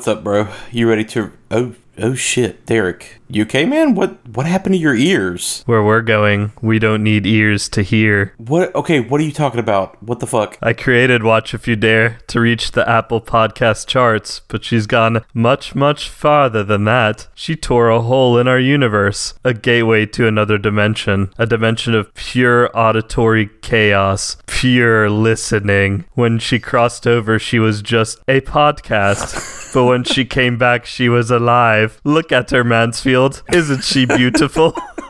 What's up, bro? You ready to? Oh, oh shit, Derek. You okay, man? What what happened to your ears? Where we're going, we don't need ears to hear. What? Okay, what are you talking about? What the fuck? I created Watch If You Dare to reach the Apple Podcast charts, but she's gone much, much farther than that. She tore a hole in our universe, a gateway to another dimension, a dimension of pure auditory chaos, pure listening. When she crossed over, she was just a podcast, but when she came back, she was alive. Look at her, Mansfield. Isn't she beautiful?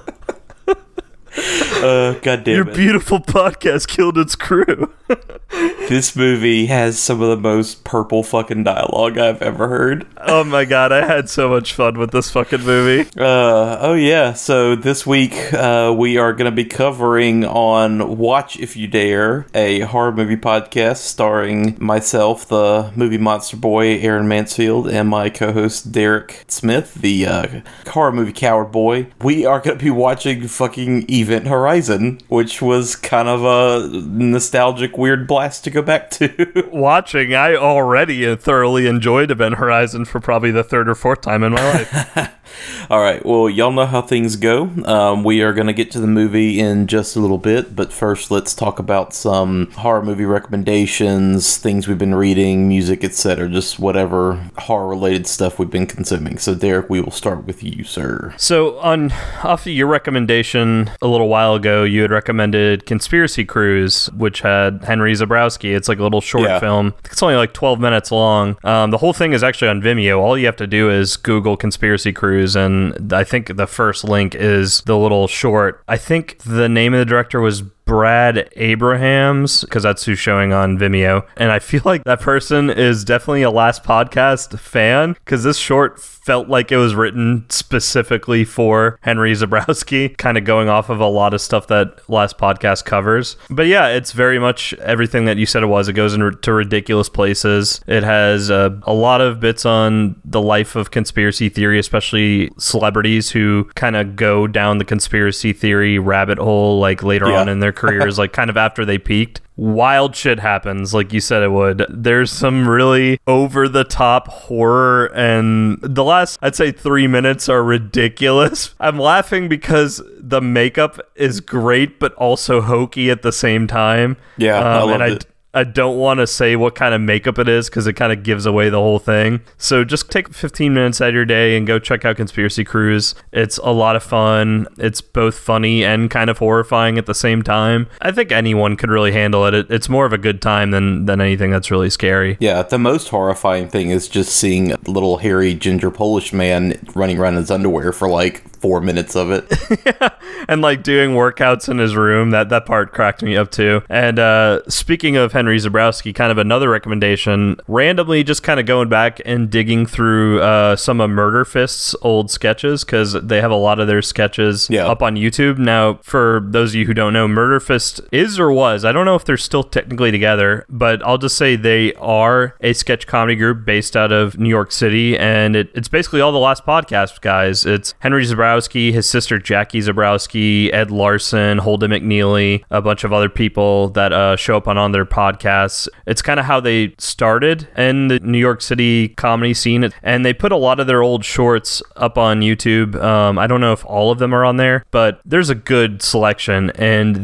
Uh, God damn Your it. beautiful podcast killed its crew. this movie has some of the most purple fucking dialogue I've ever heard. oh my god, I had so much fun with this fucking movie. Uh, oh yeah. So this week uh, we are going to be covering on Watch If You Dare, a horror movie podcast starring myself, the movie monster boy Aaron Mansfield, and my co-host Derek Smith, the uh, horror movie coward boy. We are going to be watching fucking Event Horizon, which was kind of a nostalgic, weird blast to go back to. Watching, I already thoroughly enjoyed Event Horizon for probably the third or fourth time in my life. All right. Well, y'all know how things go. Um, we are going to get to the movie in just a little bit, but first, let's talk about some horror movie recommendations, things we've been reading, music, etc. Just whatever horror-related stuff we've been consuming. So, Derek, we will start with you, sir. so, on off of your recommendation a little while ago, you had recommended Conspiracy Cruise, which had Henry Zebrowski. It's like a little short Yeah. film. It's only like 12 minutes long. Um, the whole thing is actually on Vimeo. All you have to do is Google Conspiracy Cruise, and I think the first link is the little short. I think the name of the director was Brad Abrahams, because that's who's showing on Vimeo. And I feel like that person is definitely a Last Podcast fan, because this short felt like it was written specifically for Henry Zebrowski, kind of going off of a lot of stuff that Last Podcast covers. But yeah, it's very much everything that you said it was. It goes into ridiculous places. It has uh, a lot of bits on the life of conspiracy theory, especially celebrities who kind of go down the conspiracy theory rabbit hole like later Yeah. on in their careers, like kind of after they peaked. Wild shit happens, like you said it would. There's some really over the top horror, and the last, I'd say, three minutes are ridiculous. I'm laughing because the makeup is great, but also hokey at the same time. Yeah, I Um, and I, it. I don't want to say what kind of makeup it is because it kind of gives away the whole thing. So just take 15 minutes out of your day and go check out Conspiracy Cruise. It's a lot of fun. It's both funny and kind of horrifying at the same time. I think anyone could really handle it. it it's more of a good time than than anything that's really scary. Yeah, the most horrifying thing is just seeing a little hairy ginger Polish man running around in his underwear for like four minutes of it. and like doing workouts in his room that that part cracked me up too and uh speaking of henry zebrowski kind of another recommendation randomly just kind of going back and digging through uh some of murder fist's old sketches because they have a lot of their sketches Yeah. up on youtube now for those of you who don't know murder fist is or was i don't know if they're still technically together but i'll just say they are a sketch comedy group based out of new york city and it, it's basically all the last podcast guys it's henry zabrowski his sister jackie zebrowski ed larson holden mcneely a bunch of other people that uh, show up on on their podcasts. It's kind of how they started in the new york city comedy scene and they put a lot of their old shorts up on youtube. Um, i don't know if all of them are on there but there's a good selection and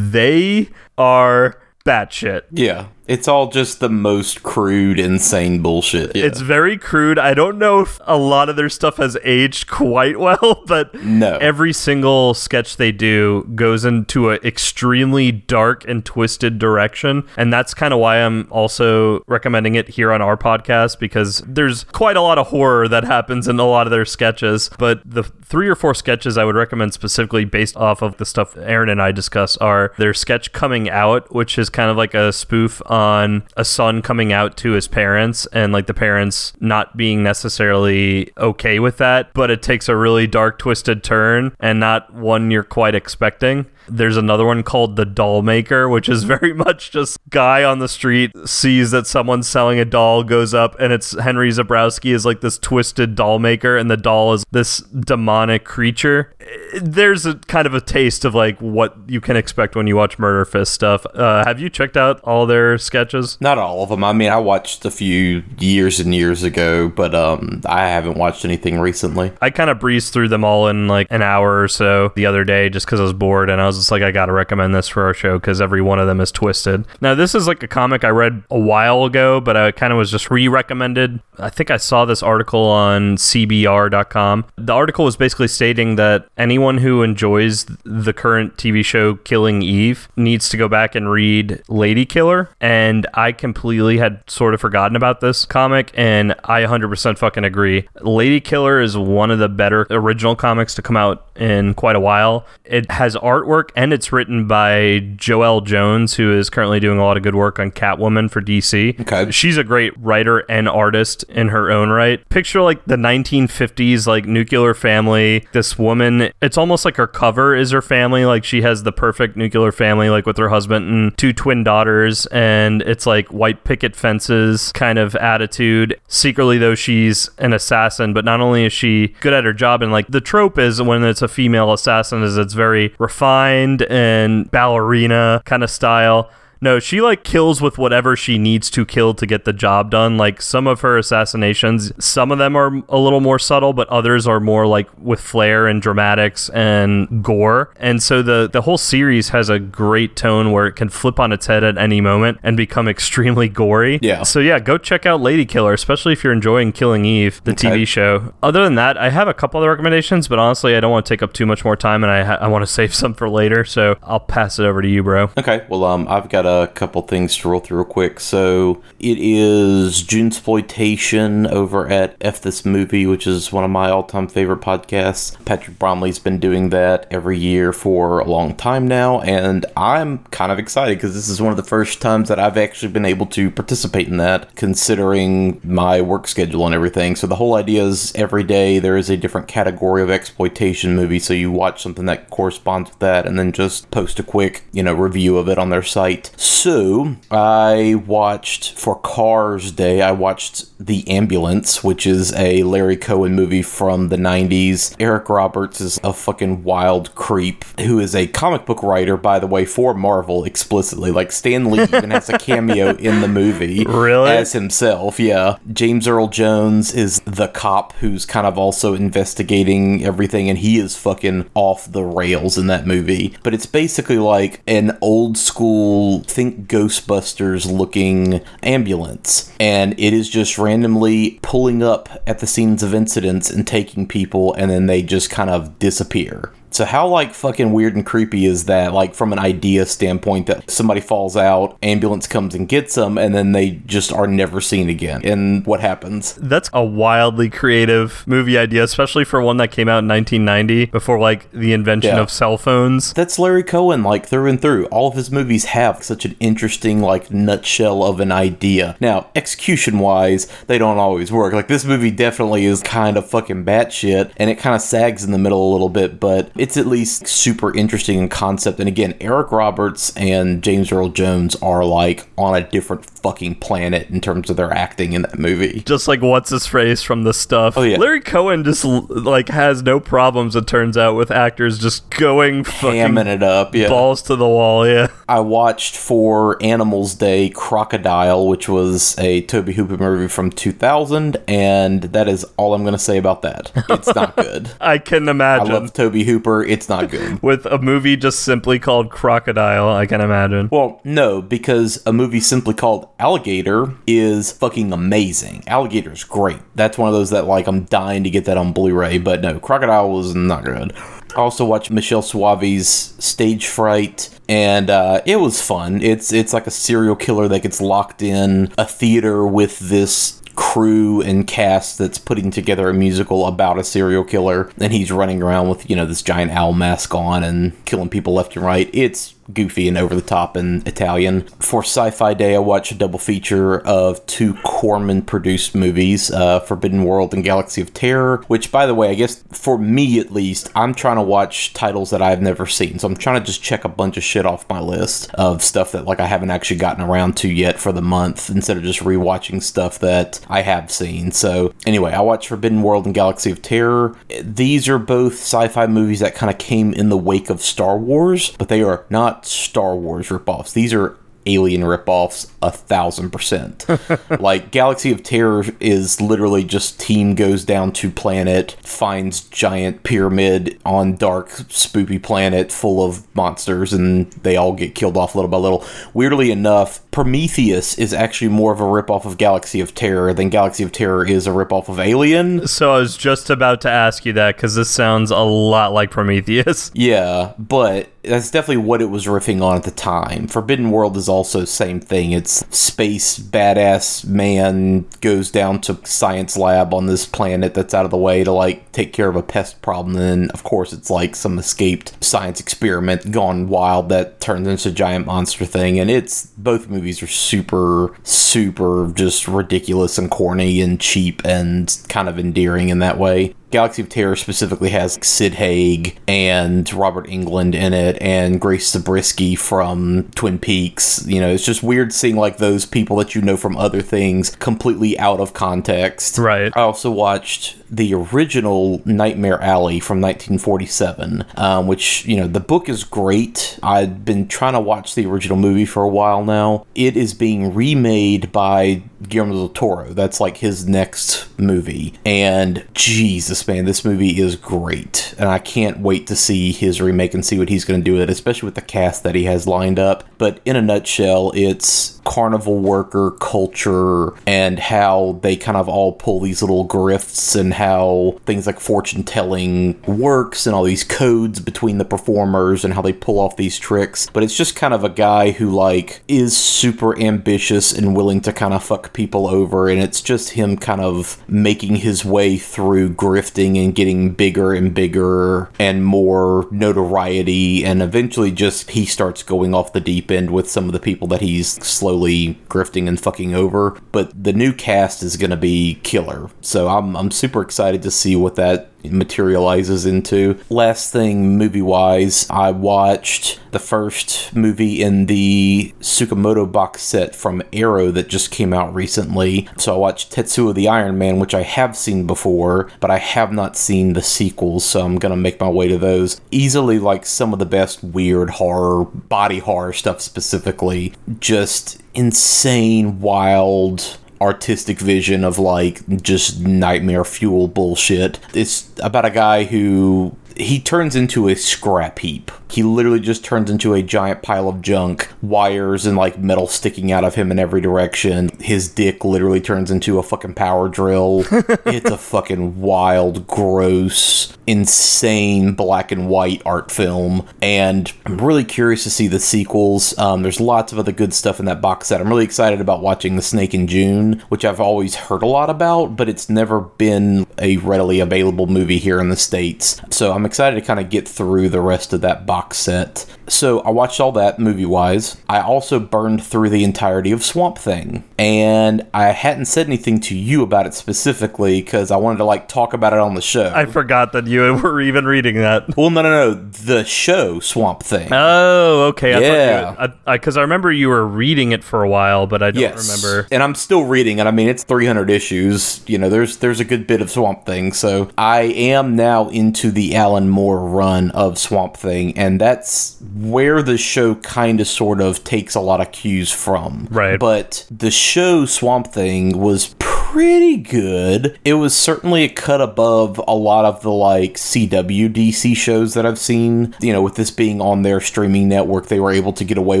they are batshit. Yeah, it's all just the most crude, insane bullshit. Yeah. It's very crude. I don't know if a lot of their stuff has aged quite well, but No. every single sketch they do goes into an extremely dark and twisted direction. And that's kind of why I'm also recommending it here on our podcast because there's quite a lot of horror that happens in a lot of their sketches. But the three or four sketches I would recommend specifically based off of the stuff Aaron and I discuss are their sketch Coming Out, which is kind of like a spoof on a son coming out to his parents and like the parents not being necessarily okay with that, but it takes a really dark, twisted turn and not one you're quite expecting. There's another one called The Doll Maker, which is very much just guy on the street sees that someone's selling a doll, goes up, and it's Henry Zebrowski is like this twisted doll maker, and the doll is this demonic creature. There's a kind of a taste of like what you can expect when you watch Murder Fist stuff. Uh, have you checked out all their sketches? Not all of them. I mean, I watched a few years and years ago, but um, I haven't watched anything recently. I kind of breezed through them all in like an hour or so the other day just because I was bored, and I was just like, I gotta recommend this for our show because every one of them is twisted. Now, this is like a comic I read a while ago, but I kind of was just re recommended. I think I saw this article on CBR.com. The article was basically stating that anyone who enjoys the current TV show Killing Eve needs to go back and read Lady Killer. And I completely had sort of forgotten about this comic, and I 100% fucking agree. Lady Killer is one of the better original comics to come out in quite a while. It has artwork and it's written by Joelle Jones, who is currently doing a lot of good work on Catwoman for DC. Okay. She's a great writer and artist in her own right. Picture like the 1950s, like nuclear family. This woman, it's almost like her cover is her family. Like she has the perfect nuclear family, like with her husband and two twin daughters. And it's like white picket fences kind of attitude. Secretly, though, she's an assassin, but not only is she good at her job, and like the trope is when it's a female assassin, is it's very refined and ballerina kind of style. No, she like kills with whatever she needs to kill to get the job done. Like some of her assassinations, some of them are a little more subtle, but others are more like with flair and dramatics and gore. And so the the whole series has a great tone where it can flip on its head at any moment and become extremely gory. Yeah. So yeah, go check out Lady Killer, especially if you're enjoying Killing Eve, the Okay. TV show. Other than that, I have a couple other recommendations, but honestly, I don't want to take up too much more time, and I ha- I want to save some for later. So I'll pass it over to you, bro. Okay, well, um, I've got a couple things to roll through real quick. So it is June Exploitation over at F This Movie, which is one of my all-time favorite podcasts. Patrick Bromley's been doing that every year for a long time now, and I'm kind of excited because this is one of the first times that I've actually been able to participate in that, considering my work schedule and everything. So the whole idea is every day there is a different category of exploitation movie, so you watch something that corresponds with that, and then just post a quick, you know, review of it on their site. So I watched for Cars Day. I watched The Ambulance, which is a Larry Cohen movie from the '90s. Eric Roberts is a fucking wild creep who is a comic book writer, by the way, for Marvel explicitly. Like Stan Lee even has a cameo in the movie Really? as himself. Yeah, James Earl Jones is the cop who's kind of also investigating everything, and he is fucking off the rails in that movie. But it's basically like an old school, think Ghostbusters looking ambulance, and it is just randomly pulling up at the scenes of incidents and taking people, and then they just kind of disappear. So how like fucking weird and creepy is that? Like from an idea standpoint, that somebody falls out, ambulance comes and gets them, and then they just are never seen again. And what happens? That's a wildly creative movie idea, especially for one that came out in 1990 before like the invention Yeah. of cell phones. That's Larry Cohen, like through and through. All of his movies have such an interesting, like, nutshell of an idea. Now, execution wise, they don't always work. Like, this movie definitely is kind of fucking batshit, and it kind of sags in the middle a little bit, but it's at least super interesting in concept. And again, Eric Roberts and James Earl Jones are, like, on a different fucking planet in terms of their acting in that movie. Just like what's his phrase from the stuff. Oh, yeah. Larry Cohen just like has no problems. It turns out with actors just going fucking Hamming it up, yeah. balls to the wall. Yeah. I watched for Animals Day Crocodile, which was a Tobe Hooper movie from 2000, and that is all I'm going to say about that. It's not good. I can imagine. I love Tobe Hooper. It's not good. with a movie just simply called Crocodile, I can imagine. Well, no, because a movie simply called Alligator is fucking amazing. Alligator's great. That's one of those that, like, I'm dying to get that on Blu ray, but no, Crocodile was not good. I also watched Michele Soavi's Stage Fright, and uh, it was fun. It's it's like a serial killer that gets locked in a theater with this crew and cast that's putting together a musical about a serial killer, and he's running around with you know this giant owl mask on and killing people left and right. It's goofy and over the top and Italian. For Sci Fi Day, I watched a double feature of two Corman produced movies uh, Forbidden World and Galaxy of Terror, which, by the way, I guess for me at least, I'm trying to watch titles that I've never seen. So I'm trying to just check a bunch of shit off my list of stuff that like I haven't actually gotten around to yet for the month instead of just rewatching stuff that I have seen. So anyway, I watched Forbidden World and Galaxy of Terror. These are both sci-fi movies that kind of came in the wake of Star Wars, but they are not Star Wars ripoffs. These are alien ripoffs a thousand percent. like Galaxy of Terror is literally just team goes down to planet, finds giant pyramid on dark spoopy planet full of monsters, and they all get killed off little by little. Weirdly enough, Prometheus is actually more of a ripoff of Galaxy of Terror than Galaxy of Terror is a ripoff of Alien. So I was just about to ask you that because this sounds a lot like Prometheus. Yeah, but that's definitely what it was riffing on at the time. Forbidden World is also same thing. It's space badass man goes down to science lab on this planet that's out of the way to like take care of a pest problem. And of course it's like some escaped science experiment gone wild that turns into a giant monster thing. And it's both movies are super super just ridiculous and corny and cheap and kind of endearing in that way. Galaxy of Terror specifically has Sid Haig and Robert Englund in it, and Grace Zabriskie from Twin Peaks. You know, it's just weird seeing like those people that you know from other things completely out of context. Right. I also watched the original Nightmare Alley from 1947, um, which, you know, the book is great. I've been trying to watch the original movie for a while now. It is being remade by Guillermo del Toro. That's like his next movie. And Jesus, man, this movie is great. And I can't wait to see his remake and see what he's going to do with it, especially with the cast that he has lined up. But in a nutshell, it's carnival worker culture and how they kind of all pull these little grifts and how things like fortune telling works and all these codes between the performers and how they pull off these tricks. But it's just kind of a guy who like is super ambitious and willing to kind of fuck people over and it's just him kind of making his way through grifting and getting bigger and bigger and more notoriety and eventually just he starts going off the deep with some of the people that he's slowly grifting and fucking over. But the new cast is going to be killer. So I'm I'm super excited to see what that materializes into. Last thing, movie wise, I watched the first movie in the Tsukamoto box set from Arrow that just came out recently. So I watched Tetsuo the Iron Man, which I have seen before, but I have not seen the sequels, so I'm gonna make my way to those. Easily like some of the best weird horror, body horror stuff specifically. Just insane, wild artistic vision of like just nightmare fuel bullshit. It's about a guy who he turns into a scrap heap. He literally just turns into a giant pile of junk, wires and like metal sticking out of him in every direction. His dick literally turns into a fucking power drill. it's a fucking wild, gross, insane black and white art film. And I'm really curious to see the sequels. Um, there's lots of other good stuff in that box set. I'm really excited about watching The Snake in June, which I've always heard a lot about, but it's never been a readily available movie here in the States. So I'm excited to kind of get through the rest of that box set. So I watched all that movie wise. I also burned through the entirety of Swamp Thing. And I hadn't said anything to you about it specifically because I wanted to like talk about it on the show. I forgot that you were even reading that. well, no, no, no. The show Swamp Thing. Oh, okay. I Yeah. Because I, because I remember you were reading it for a while, but I don't remember. And I'm still reading it. I mean, it's 300 issues. You know, there's there's a good bit of Swamp Thing. So I am now into the Alan Moore run of Swamp Thing, and that's where the show kind of sort of takes a lot of cues from. Right. But the show Swamp Thing was pretty good. It was certainly a cut above a lot of the like CW DC shows that I've seen. You know, with this being on their streaming network, they were able to get away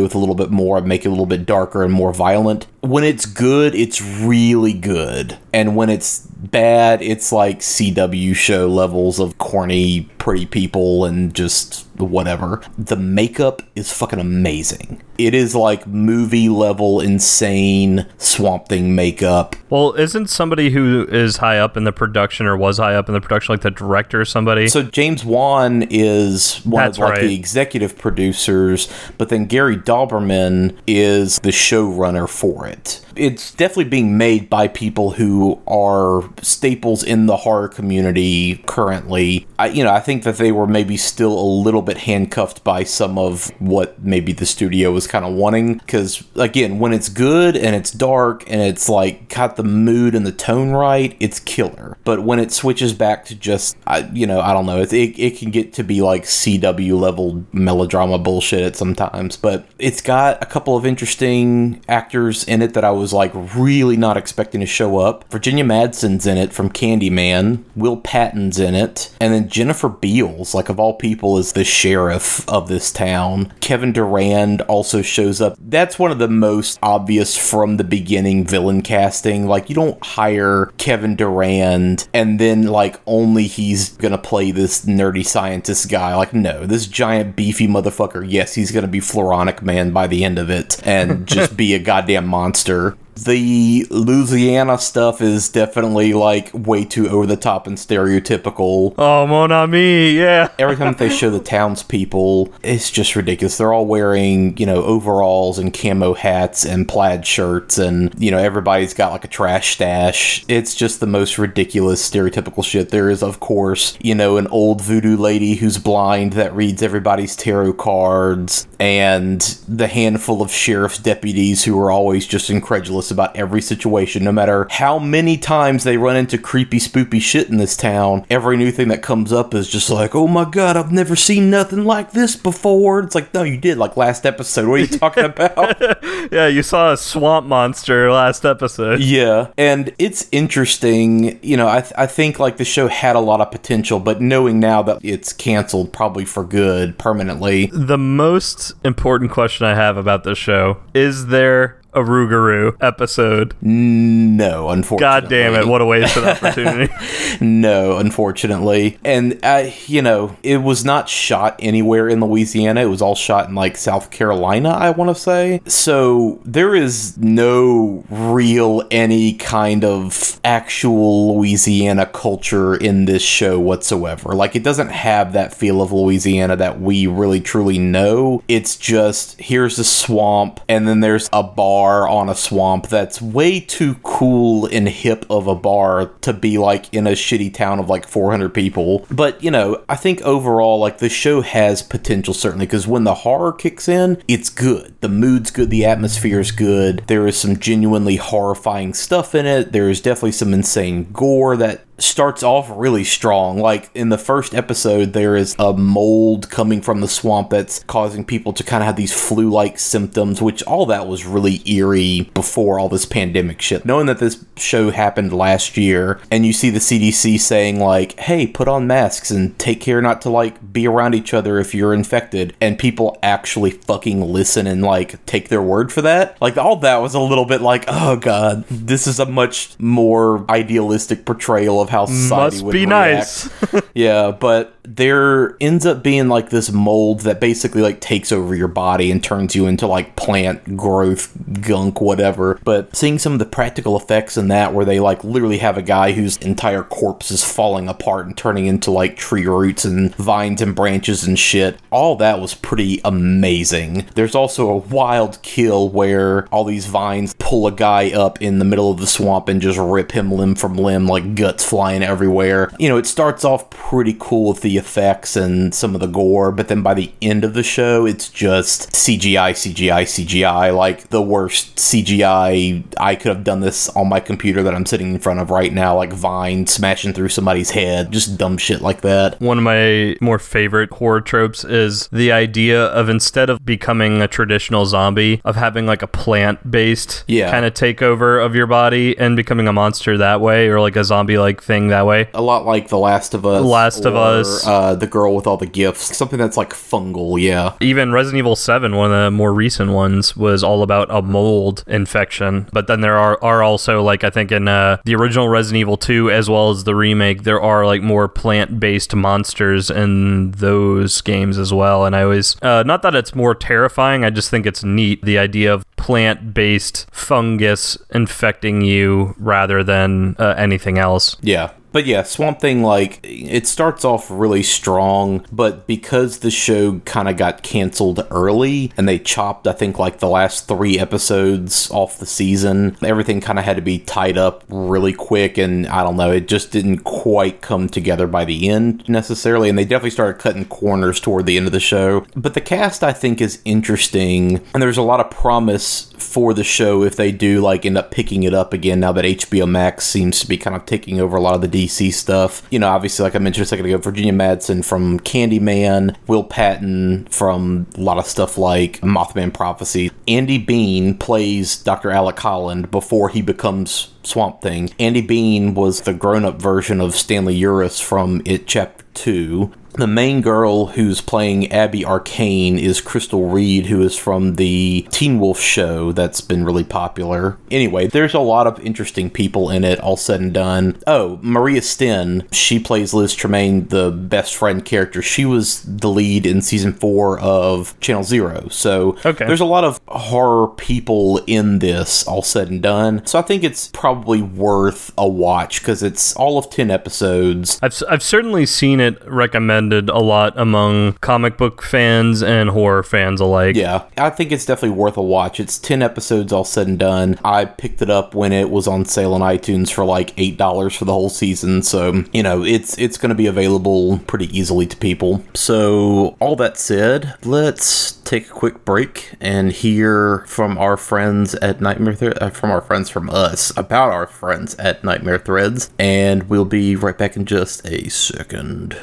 with a little bit more and make it a little bit darker and more violent. When it's good, it's really good. And when it's bad, it's like CW show levels of corny, pretty people and just whatever. The makeup is fucking amazing. it is like movie level insane swamp thing makeup. Well, isn't somebody who is high up in the production or was high up in the production, like the director or somebody? So James Wan is one That's of like right. the executive producers, but then Gary Dauberman is the showrunner for it. It's definitely being made by people who are staples in the horror community currently. I, you know, I think that they were maybe still a little bit handcuffed by some of what maybe the studio was kind of wanting. Because again, when it's good and it's dark and it's like got the mood and the tone right, it's killer. But when it switches back to just, I, you know, I don't know, it, it, it can get to be like CW level melodrama bullshit at sometimes. But it's got a couple of interesting actors in it that I was like really not expecting to show up. Virginia Madsen's in it from Candyman. Will Patton's in it, and then Jennifer Beals, like of all people, is the sheriff of this town. Kevin Durand also shows up. That's one of the most obvious from the beginning villain casting. Like you don't hire Kevin Durand and then like only he's gonna play this nerdy scientist guy. Like no, this giant beefy motherfucker. Yes, he's gonna be Floronic Man by the end of it and just be a goddamn monster. The Louisiana stuff is definitely like way too over the top and stereotypical. oh, mon ami, yeah. Every time they show the townspeople, it's just ridiculous. They're all wearing, you know, overalls and camo hats and plaid shirts, and, you know, everybody's got like a trash stash. It's just the most ridiculous, stereotypical shit. There is, of course, you know, an old voodoo lady who's blind that reads everybody's tarot cards, and the handful of sheriff's deputies who are always just incredulous about every situation, no matter how many times they run into creepy, spoopy shit in this town. Every new thing that comes up is just like, oh my god, I've never seen nothing like this before. It's like, no, you did, like last episode. What are you talking about? Yeah, you saw a swamp monster last episode. Yeah, and it's interesting. You know, I, th- I think like the show had a lot of potential, but knowing now that it's canceled probably for good permanently, The most important question I have about this show is there a Rougarou episode? no, unfortunately. God damn it, what a wasted opportunity. No, unfortunately. And, uh, you know, it was not shot anywhere in Louisiana. It was all shot in, like, South Carolina, I want to say. So there is no real, any kind of actual Louisiana culture in this show whatsoever. Like, it doesn't have that feel of Louisiana that we really truly know. It's just here's a swamp, and then there's a bar on a swamp that's way too cool and hip of a bar to be like in a shitty town of like 400 people. But, you know, I think overall, like the show has potential certainly because when the horror kicks in, it's good. The mood's good, the atmosphere's good. There is some genuinely horrifying stuff in it. There is definitely some insane gore that starts off really strong. Like in the first episode, there is a mold coming from the swamp that's causing people to kind of have these flu like symptoms, which all that was really eerie before all this pandemic shit. Knowing that this show happened last year, and you see the CDC saying, like, hey, put on masks and take care not to like be around each other if you're infected, and people actually fucking listen and like take their word for that. Like, all that was a little bit like, oh god, this is a much more idealistic portrayal of how society Must would be nice. yeah, but there ends up being like this mold that basically like takes over your body and turns you into like plant growth gunk whatever. But seeing some of the practical effects in that where they like literally have a guy whose entire corpse is falling apart and turning into like tree roots and vines and branches and shit. All that was pretty amazing. There's also a wild kill where all these vines pull a guy up in the middle of the swamp and just rip him limb from limb like guts flying everywhere. You know, it starts off pretty cool with the effects and some of the gore, but then by the end of the show, it's just CGI, CGI, CGI, like the worst CGI. I could have done this on my computer that I'm sitting in front of right now, like Vine smashing through somebody's head, just dumb shit like that. One of my more favorite horror tropes is the idea of instead of becoming a traditional zombie, of having like a plant based Yeah. kind of takeover of your body and becoming a monster that way, or like a zombie like like thing that way. A lot like The Last of Us. Last of Us. Uh, the girl with all the gifts. Something that's like fungal, yeah. Even Resident Evil 7, one of the more recent ones, was all about a mold infection. But then there are, are also, like, I think in uh, the original Resident Evil 2, as well as the remake, there are, like, more plant based monsters in those games as well. And I always, uh, not that it's more terrifying, I just think it's neat the idea of plant based fungus infecting you rather than uh, anything else. Yeah. But yeah, Swamp Thing, like, it starts off really strong, but because the show kind of got canceled early and they chopped, I think, like the last three episodes off the season, everything kind of had to be tied up really quick. And I don't know, it just didn't quite come together by the end necessarily. And they definitely started cutting corners toward the end of the show. But the cast, I think, is interesting. And there's a lot of promise for the show if they do, like, end up picking it up again now that HBO Max seems to be kind of taking over a lot of the DC stuff. You know, obviously, like I mentioned a second ago, Virginia Madsen from Candyman, Will Patton from a lot of stuff like Mothman Prophecy. Andy Bean plays Dr. Alec Holland before he becomes Swamp Thing. Andy Bean was the grown up version of Stanley Uris from It Chapter 2. The main girl who's playing Abby Arcane is Crystal Reed, who is from the Teen Wolf show that's been really popular. Anyway, there's a lot of interesting people in it, all said and done. Oh, Maria Sten, she plays Liz Tremayne, the best friend character. She was the lead in season four of Channel Zero. So Okay. there's a lot of horror people in this, all said and done. So I think it's probably worth a watch because it's all of 10 episodes. I've, I've certainly seen it recommended a lot among comic book fans and horror fans alike. Yeah, I think it's definitely worth a watch. It's 10 episodes all said and done. I picked it up when it was on sale on iTunes for like $8 for the whole season. So, you know, it's it's going to be available pretty easily to people. So, all that said, let's take a quick break and hear from our friends at Nightmare Threads, uh, from our friends from us about our friends at Nightmare Threads, and we'll be right back in just a second.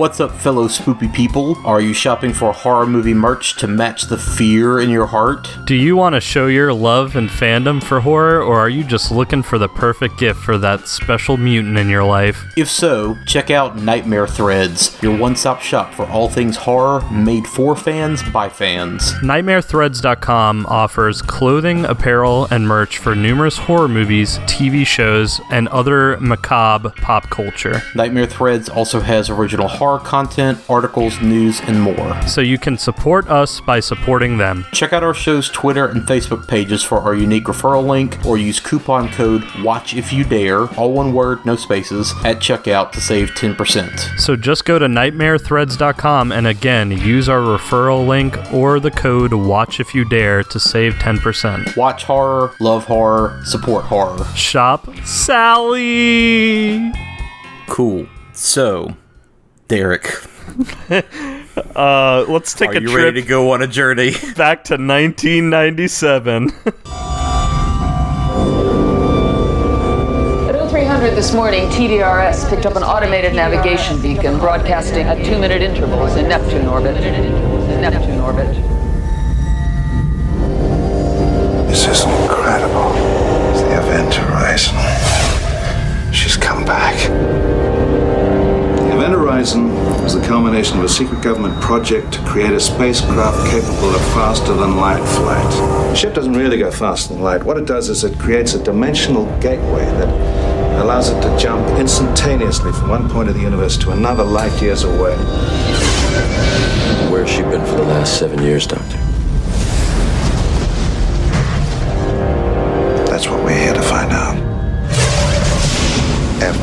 What's up, fellow spoopy people? Are you shopping for horror movie merch to match the fear in your heart? Do you want to show your love and fandom for horror, or are you just looking for the perfect gift for that special mutant in your life? If so, check out Nightmare Threads, your one stop shop for all things horror made for fans by fans. NightmareThreads.com offers clothing, apparel, and merch for numerous horror movies, TV shows, and other macabre pop culture. Nightmare Threads also has original horror content, articles, news, and more. So you can support us by supporting them. Check out our show's Twitter and Facebook pages for our unique referral link or use coupon code WATCH if you dare, all one word, no spaces, at checkout to save 10%. So just go to nightmarethreads.com and again use our referral link or the code watch if you dare to save 10%. Watch horror, love horror, support horror. Shop Sally. Cool. So, Derek, Uh, let's take are a you trip ready to go on a journey? back to 1997. At 0300 this morning, TDRS picked up an automated navigation beacon broadcasting at two-minute intervals in Neptune orbit. In Neptune orbit. This is incredible. It's the Event Horizon. She's come back. Horizon was the culmination of a secret government project to create a spacecraft capable of faster than light flight. The ship doesn't really go faster than light. What it does is it creates a dimensional gateway that allows it to jump instantaneously from one point of the universe to another light years away. Where's she been for the last seven years, Doctor?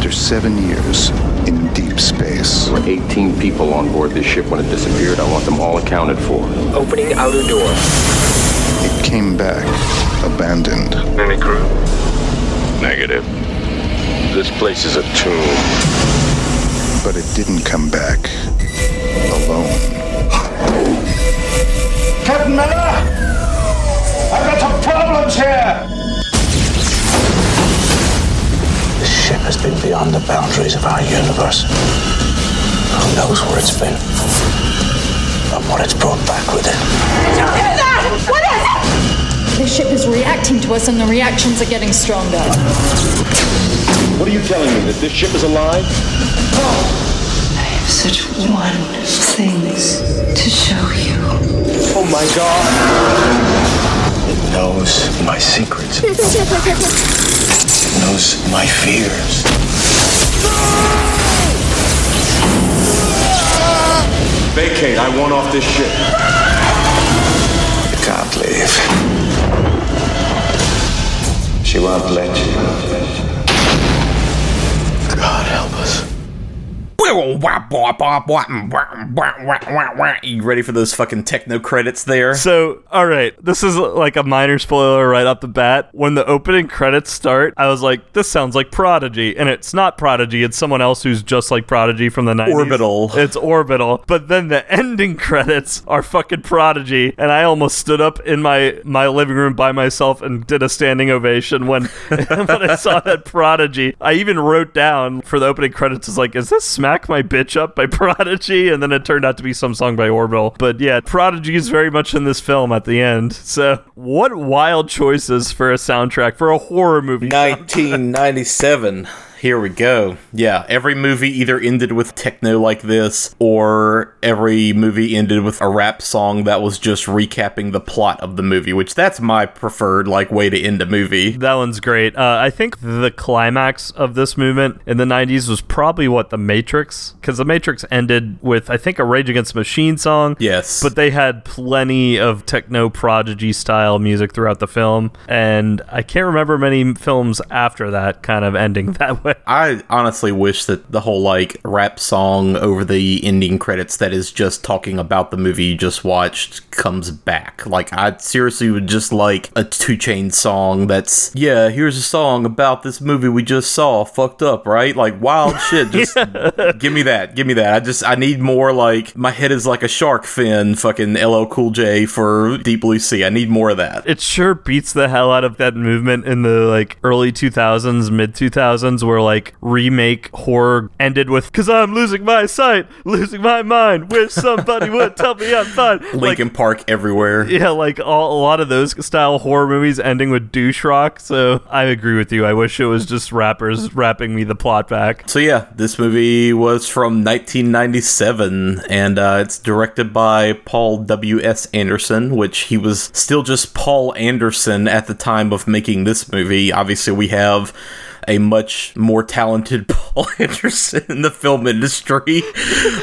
After seven years in deep space, There were 18 people on board this ship when it disappeared. I want them all accounted for. Opening outer door. it came back abandoned. Any crew? Negative. This place is a tomb. But it didn't come back alone. Captain Miller! I've got some problems here! This ship has been beyond the boundaries of our universe. Who knows where it's been? And what it's brought back with it. What is it? The the ship is reacting to us and the reactions are getting stronger. What are you telling me? That this ship is alive? I have such wonderful things to show you. Oh my god! It knows my secrets. It knows my fears. Vacate. I want off this ship. You can't leave. She won't let you. God help us. You ready for those fucking techno credits there? So, all right, this is like a minor spoiler right off the bat. When the opening credits start, I was like, "This sounds like Prodigy," and it's not Prodigy. It's someone else who's just like Prodigy from the 90s. Orbital. It's Orbital. But then the ending credits are fucking Prodigy, and I almost stood up in my my living room by myself and did a standing ovation when when I saw that Prodigy. I even wrote down for the opening credits, is like, "Is this Smack My Bitch Up by Prodigy?" And then it turned out to be some song by Orbital. But yeah, Prodigy is very much in this film at the end. So, what wild choices for a soundtrack for a horror movie? 1997. Here we go. Yeah, every movie either ended with techno like this, or every movie ended with a rap song that was just recapping the plot of the movie, which that's my preferred like way to end a movie. That one's great. Uh, I think the climax of this movement in the 90s was probably what The Matrix, because The Matrix ended with, I think, a Rage Against the Machine song. Yes. But they had plenty of techno prodigy style music throughout the film. And I can't remember many films after that kind of ending that way. I honestly wish that the whole like rap song over the ending credits that is just talking about the movie you just watched comes back. Like I seriously would just like a two chain song that's yeah, here's a song about this movie we just saw. Fucked up, right? Like wild shit. Just give me that. Give me that. I just I need more like my head is like a shark fin fucking LL Cool J for Deep Blue Sea. I need more of that. It sure beats the hell out of that movement in the like early 2000s, mid 2000s where like remake horror ended with cuz I'm losing my sight, losing my mind, wish somebody would tell me I'm fine. Like, Linkin Park everywhere. yeah, like all, a lot of those style horror movies ending with douche rock. So I agree with you. I wish it was just rappers rapping me the plot back. So yeah, this movie was from 1997, and uh, it's directed by Paul W. S. Anderson, which he was still just Paul Anderson at the time of making this movie. Obviously, we have a much more talented Paul Anderson in the film industry.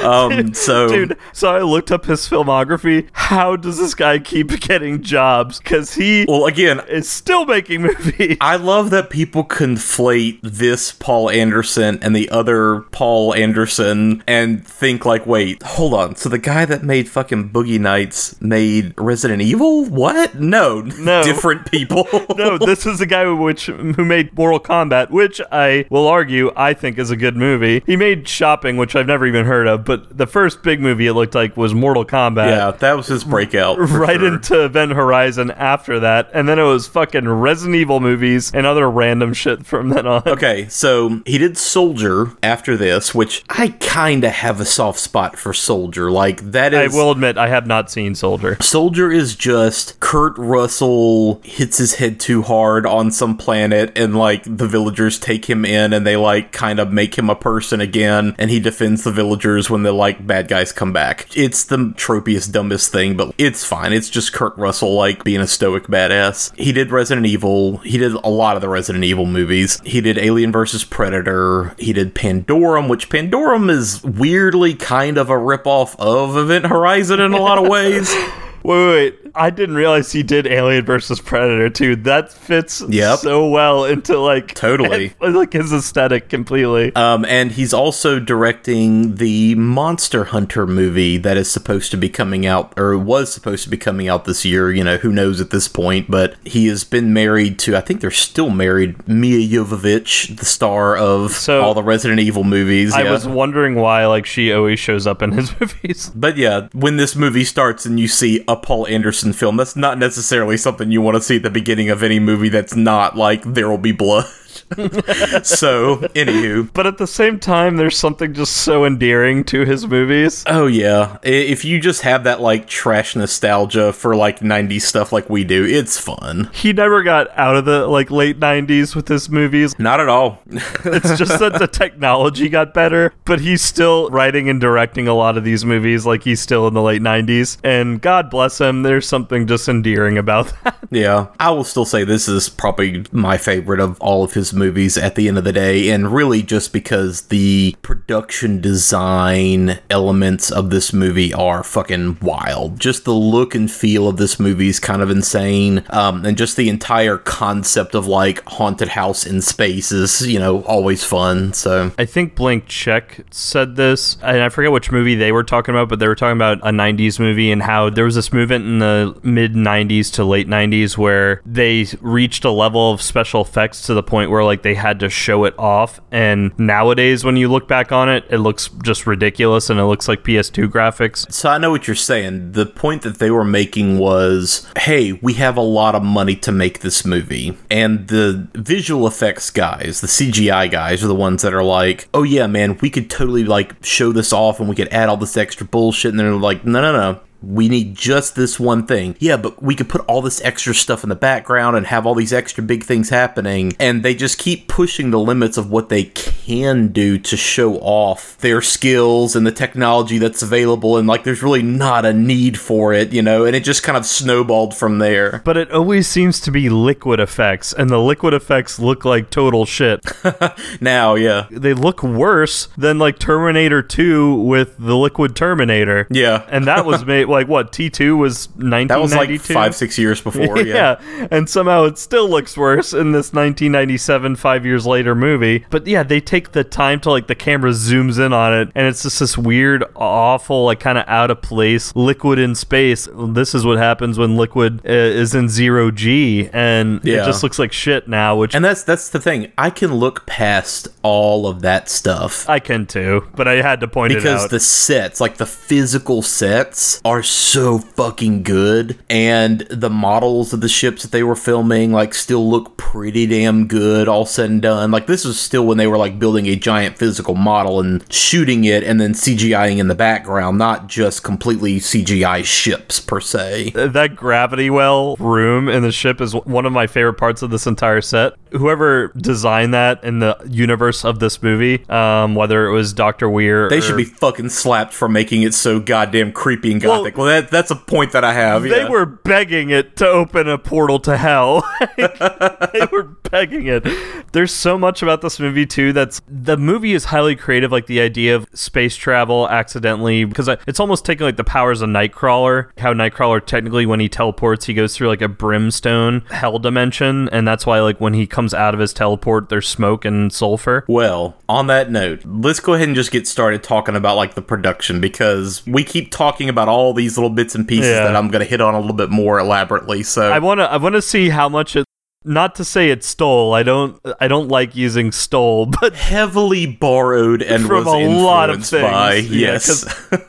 Um, so, Dude, so I looked up his filmography. How does this guy keep getting jobs? Because he well, again, is still making movies. I love that people conflate this Paul Anderson and the other Paul Anderson and think like, wait, hold on. So the guy that made fucking Boogie Nights made Resident Evil? What? No, No. different people. no, this is the guy who- which who made Mortal Kombat, which I will argue I think is a good movie. He made Shopping, which I've never even heard of, but the first big movie it looked like was Mortal Kombat. yeah, that was his breakout. right sure. into Event Horizon after that, and then it was fucking Resident Evil movies and other random shit from then on. Okay, so he did Soldier after this, which I kind of have a soft spot for Soldier. Like that I will admit I have not seen Soldier. Soldier is just Kurt Russell hits his head too hard on some planet and like the villagers take him in and they like kind of make him a person again and he defends the villagers when the like bad guys come back. It's the tropiest dumbest thing, but it's fine. It's just Kurt Russell like being a stoic badass. He did Resident Evil. He did a lot of the Resident Evil movies. He did Alien vs Predator. He did Pandorum, which Pandorum is weirdly kind of a ripoff of Event Horizon in a lot of ways. Wait, wait, wait. I didn't realize he did Alien versus Predator too. That fits Yep. so well into like Totally. like his aesthetic completely. Um, and he's also directing the Monster Hunter movie that is supposed to be coming out, or was supposed to be coming out this year. You know, who knows at this point, but he has been married to, I think they're still married, Milla Jovovich, the star of So- all the Resident Evil movies. I yeah. was wondering why like she always shows up in his movies. But yeah, when this movie starts and you see a Paul Anderson film, that's not necessarily something you want to see at the beginning of any movie that's not like There Will Be Blood. so, anywho, But at the same time, there's something just so endearing to his movies. oh yeah, if you just have that like trash nostalgia for like 90s stuff like we do, it's fun. He never got out of the like late 90s with his movies. Not at all. It's just that the technology got better, but he's still writing and directing a lot of these movies like he's still in the late 90s. And God bless him, there's something just endearing about that. Yeah, I will still say this is probably my favorite of all of his movies at the end of the day, and really just because the production design elements of this movie are fucking wild. Just the look and feel of this movie is kind of insane, um, and just the entire concept of like haunted house in space is, you know, always fun. So I think Blank Check said this, and I forget which movie they were talking about, but they were talking about a 90s movie and how there was this movement in the mid 90s to late 90s where they reached a level of special effects to the point where like they had to show it off. And nowadays, when you look back on it, it looks just ridiculous and it looks like PS2 graphics. So I know what you're saying. The point that they were making was, hey, we have a lot of money to make this movie. And the visual effects guys, the CGI guys are the ones that are like, "Oh yeah, man, we could totally like show this off and we could add all this extra bullshit." And they're like, "No, no, no. We need just this one thing. Yeah, but we could put all this extra stuff in the background and have all these extra big things happening. And they just keep pushing the limits of what they can do to show off their skills and the technology that's available. And like, there's really not a need for it, you know? And it just kind of snowballed from there. But it always seems to be liquid effects, and the liquid effects look like total shit. Now, yeah. they look worse than like Terminator 2 with the liquid Terminator. Yeah. And that was made like what T2 was 1992. That was like five, six years before. Yeah. yeah. And somehow it still looks worse in this 1997 5 years later movie. But yeah, they take the time to like the camera zooms in on it and it's just this weird awful like kind of out of place liquid in space. This is what happens when liquid uh, is in 0 G and Yeah. it just looks like shit now, which And that's that's the thing. I can look past all of that stuff I can too, but I had to point it because out. the sets, like the physical sets, are so fucking good, and the models of the ships that they were filming like still look pretty damn good. All said and done, like this was still when they were like building a giant physical model and shooting it, and then CGIing in the background, not just completely CGI ships per se. that gravity well room in the ship is one of my favorite parts of this entire set. Whoever designed that in the universe of this movie, um, whether it was Doctor Weir, They or- should be fucking slapped for making it so goddamn creepy and Well, Well, that, that's a point that I have. They yeah. were begging it to open a portal to hell. they were begging it. There's so much about this movie too. That's the movie is highly creative, like the idea of space travel accidentally, because it's almost taking like the powers of Nightcrawler. How Nightcrawler technically, when he teleports, he goes through like a brimstone hell dimension, and that's why like when he comes out of his teleport, there's smoke and sulfur. Well, on that note, let's go ahead and just get started talking about like the production because we keep talking about all these little bits and pieces Yeah. that I'm going to hit on a little bit more elaborately. So I want to I want to see how much it not to say it stole. I don't I don't like using stole, but heavily borrowed and from was a lot of things. by Yeah,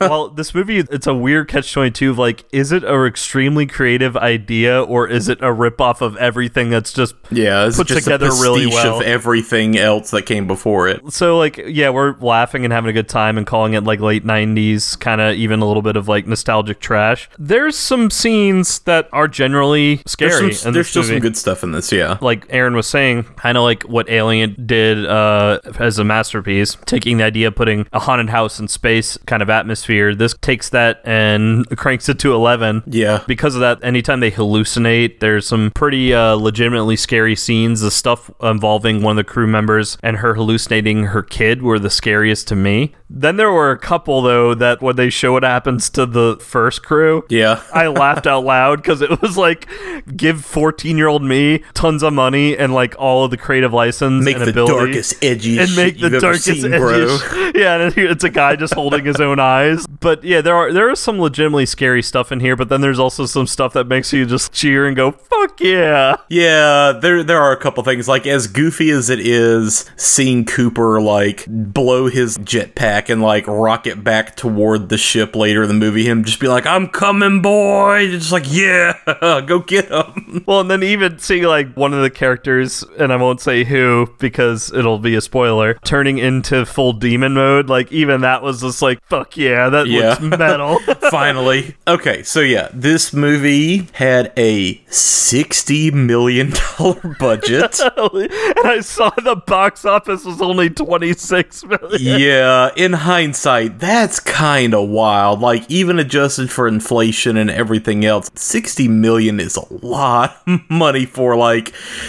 well, this movie it's a weird catch twenty two of like, is it a extremely creative idea or is it a rip off of everything that's just yeah, it's put just together a really well? of everything else that came before it. so like yeah, we're laughing and having a good time and calling it like late nineties, kind of even a little bit of like nostalgic trash. There's some scenes that are generally scary. There's, some, there's still some good stuff in this, yeah. like Aaron was saying, kind of like what Alien did uh, as a masterpiece, taking the idea of putting a haunted house in space kind of atmosphere. This takes that and cranks it to 11. Yeah. Because of that, anytime they hallucinate, there's some pretty uh, legitimately scary scenes. The stuff involving one of the crew members and her hallucinating her kid were the scariest to me. Then there were a couple, though, that when they show what happens to the first crew, Yeah. I laughed out loud because it was like, give 14 year old me tons of money and like all of the creative license Make and the ability. darkest, edgiest and make shit the darkest, seen, bro. edgiest- Yeah, and it's a guy just holding his own eyes. But yeah, there are there is some legitimately scary stuff in here. But then there's also some stuff that makes you just cheer and go "fuck yeah. Yeah, there there are a couple things like as goofy as it is seeing Cooper like blow his jetpack and like rocket back toward the ship later in the movie him just be like I'm coming boy just like yeah go get him. Well, and then even seeing like one of the characters and I won't say who because it'll be a spoiler turning into full demon mode like even that was just like fuck yeah that Yeah. looks metal. Finally. Okay, so yeah, this movie had a 60 million dollar budget. and I saw the box office was only 26 million. yeah, in hindsight, that's kind of wild. Like even adjusted for inflation and everything else, 60 million is a lot of money for like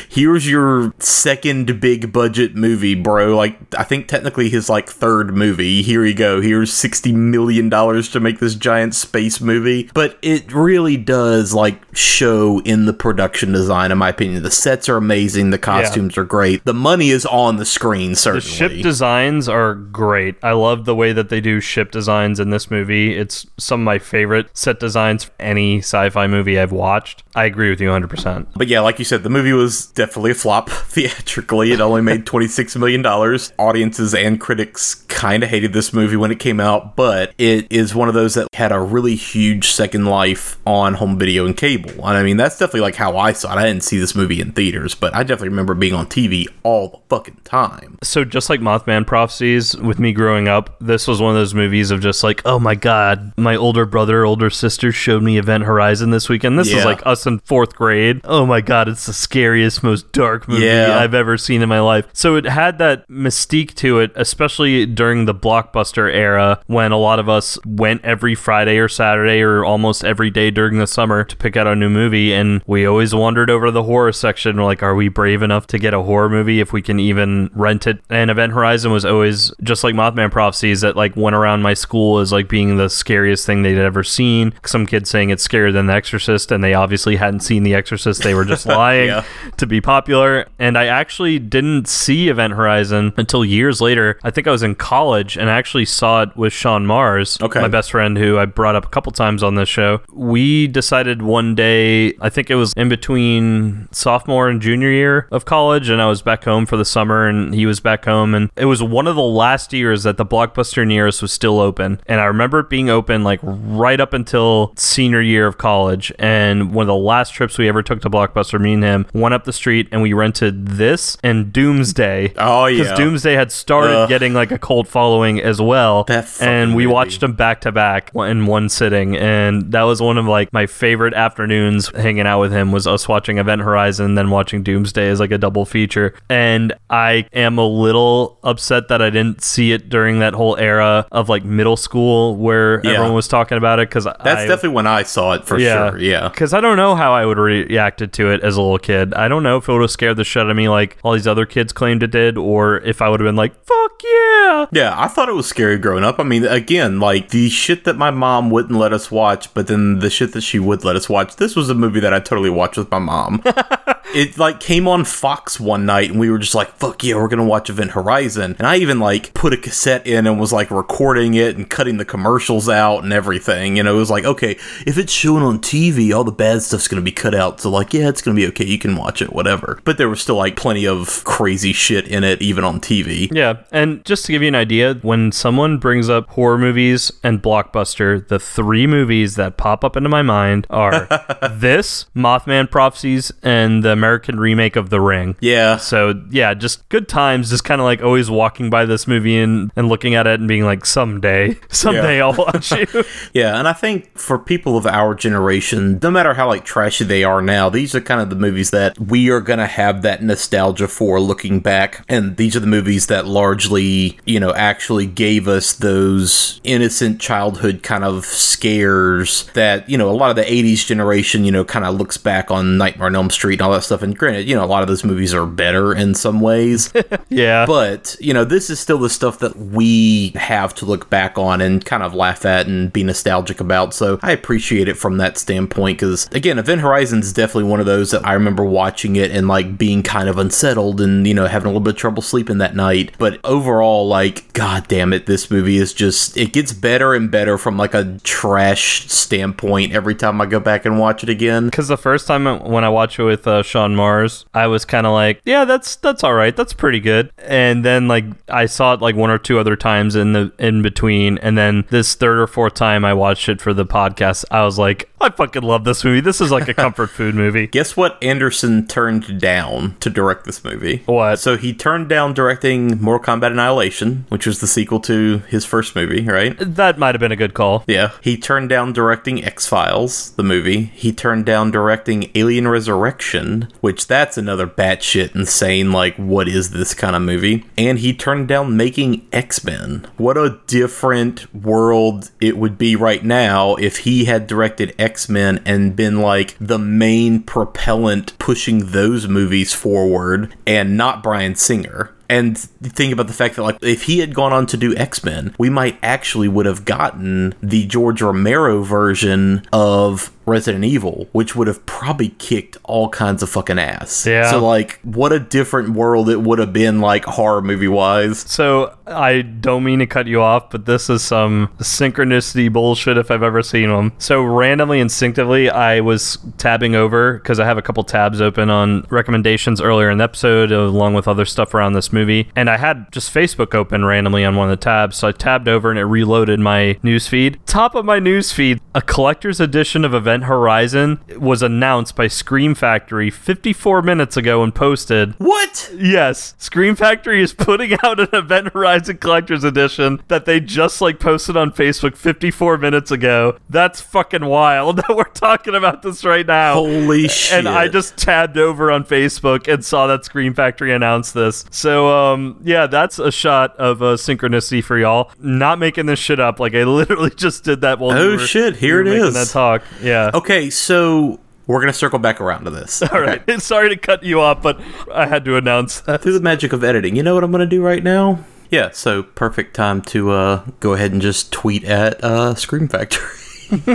here's your second big budget movie, bro. Like I think technically his like third movie. Here you go. Here's 60 million dollars to make this giant space movie. But it really does like show in the production design in my opinion. The sets are amazing, the costumes are great. The money is on the screen The certainly. ship designs are great. I love the way that they do ship designs in this movie. It's some of my favorite set designs for any sci-fi movie I've watched. I agree with you 100%. But yeah, like you said, the movie was definitely a flop theatrically. It only made $26 million. Audiences and critics kind of hated this movie when it came out, but it is one of those that had a really huge second life on home video and cable. And I mean, that's definitely like how I saw it. I didn't see this movie in theaters, but I definitely remember being on TV all the fucking time. So just like Mothman Prophecies, with me growing up, this was one of those movies of just like, oh my god, my older brother, older sister showed me Event Horizon this weekend. This is Yeah. like us in fourth grade. Oh my god, it's the scariest, most dark movie Yeah. I've ever seen in my life. So it had that mystique to it, especially during the blockbuster era when a lot of us went every Friday or Saturday or almost every day during the summer to pick out a new movie. And we always wandered over to the horror section. We're like, are we brave enough to get a horror movie if we can even rent it? And Event Horizon was always just like Mothman Prophecies that like went around my school as like being the scariest thing they'd ever seen. Some kids saying it's scarier than The Exorcist, and they obviously hadn't seen The Exorcist. They were just lying Yeah. to be popular. And I actually didn't see Event Horizon until years later. I think I was in college and I actually saw it with Sean Mars, Okay. my best friend who I brought up a couple times on this show. We decided one day, I think it was in between sophomore and junior year of college, and I was back home for the summer and he was back home. And it was one of the last years that the Blockbuster nearest was still open. And I remember it being open like right up until senior year of college. And one of the last trips we ever took to Blockbuster, me and him went up the street and we rented this and Doomsday. Oh, yeah. Because Doomsday had started Ugh. getting like a cult following as well. And we movie. watched them back to back in one sitting. And that was one of like my favorite afternoons hanging out with him was us watching Event Horizon, then watching Doomsday as like a double feature. And I am a little upset that I didn't see it during that whole era of like middle school where Yeah. everyone was talking about it. Because That's I, definitely when I saw it for sure. Yeah. because I don't know how I would have reacted to it as a little kid. I don't know if it would have scared the shit out of me like all these other kids claimed it did, or if I would have been like, fuck yeah. Yeah, I thought it was scary growing up. I mean, again, like the shit that my mom wouldn't let us watch, but then the shit that she would let us watch. This was a movie that I totally watched with my mom. it like came on Fox one night and we were just like, fuck yeah, we're gonna watch Event Horizon. And I even like put a cassette in and was like recording it and cutting the commercials out and everything. You know, it was like, okay, if it's shown on TV, all the bad stuff's gonna be cut out. So like, yeah, it's gonna be okay. You can watch it, whatever. But there was still like plenty of crazy shit in it, even on TV. Yeah, and just to give you an idea, when someone brings up horror movies and Blockbuster, the three movies that pop up into my mind are this, Mothman Prophecies, and the American remake of The Ring. Yeah. So, yeah, just good times, just kind of like always walking by this movie and, and looking at it and being like, someday, someday Yeah. I'll watch you. Yeah, and I think for people of our generation, no matter how like trashy they are now, these are kind of the movies that we are gonna have that nostalgia for looking back. And these are the movies that largely, you know, actually gave us those innocent childhood kind of scares that, you know, a lot of the 80s generation, you know, kind of looks back on Nightmare on Elm Street and all that stuff. And granted, you know, a lot of those movies are better in some ways. yeah. But, you know, this is still the stuff that we have to look back on and kind of laugh at and be nostalgic about. So I appreciate it from that standpoint because, again, Event Horizon is definitely one of those that I remember watching it and like being kind of unsettled and, you know, having a little bit of trouble sleeping that night. But overall, like, god damn it, this movie is just, it gets better and better from like a trash standpoint every time I go back and watch it again. Because the first time when I watched it with uh, Sean Mars, I was kind of like, yeah, that's that's all right, that's pretty good. And then like I saw it like one or two other times in the in between, and then this third or fourth time I watched it for the podcast, I was like, I fucking love this movie. This is like a comfort food movie. Guess what? Anderson turned down to direct this movie. What? So he turned down directing Mortal Kombat Annihilation, which was the sequel to his first movie, right? That might have been a good call. Yeah. He turned down directing X Files, the movie. He turned down directing Alien Resurrection, which that's another batshit insane, like, what is this kind of movie? And he turned down making X Men. What a different world it would be right now if he had directed X Men and been like the main propellant pushing those movies forward and not Bryan Singer. And think about the fact that like if he had gone on to do X-Men, we might actually would have gotten the George Romero version of Resident Evil, which would have probably kicked all kinds of fucking ass. Yeah. So like what a different world it would have been like horror movie wise. So I don't mean to cut you off, but this is some synchronicity bullshit if I've ever seen one. So randomly, instinctively, I was tabbing over because I have a couple tabs open on recommendations earlier in the episode, along with other stuff around this movie, and I had just Facebook open randomly on one of the tabs. So I tabbed over and it reloaded my newsfeed. Top of my newsfeed, a collector's edition of Event Horizon was announced by Scream Factory 54 minutes ago and posted. What? Yes, Scream Factory is putting out an Event Horizon collector's edition that they just like posted on Facebook 54 minutes ago. That's fucking wild that we're talking about this right now. Holy shit. And I just tabbed over on Facebook and saw that Scream Factory announced this. So um yeah, that's a shot of uh, synchronicity for y'all. Not making this shit up. Like I literally just did that while Oh we were, shit, here we it making is. That talk. Yeah. Okay, so we're gonna circle back around to this. All right. Sorry to cut you off, but I had to announce that. Through the magic of editing, you know what I'm gonna do right now? Yeah, so perfect time to uh, go ahead and just tweet at uh, Scream Factory.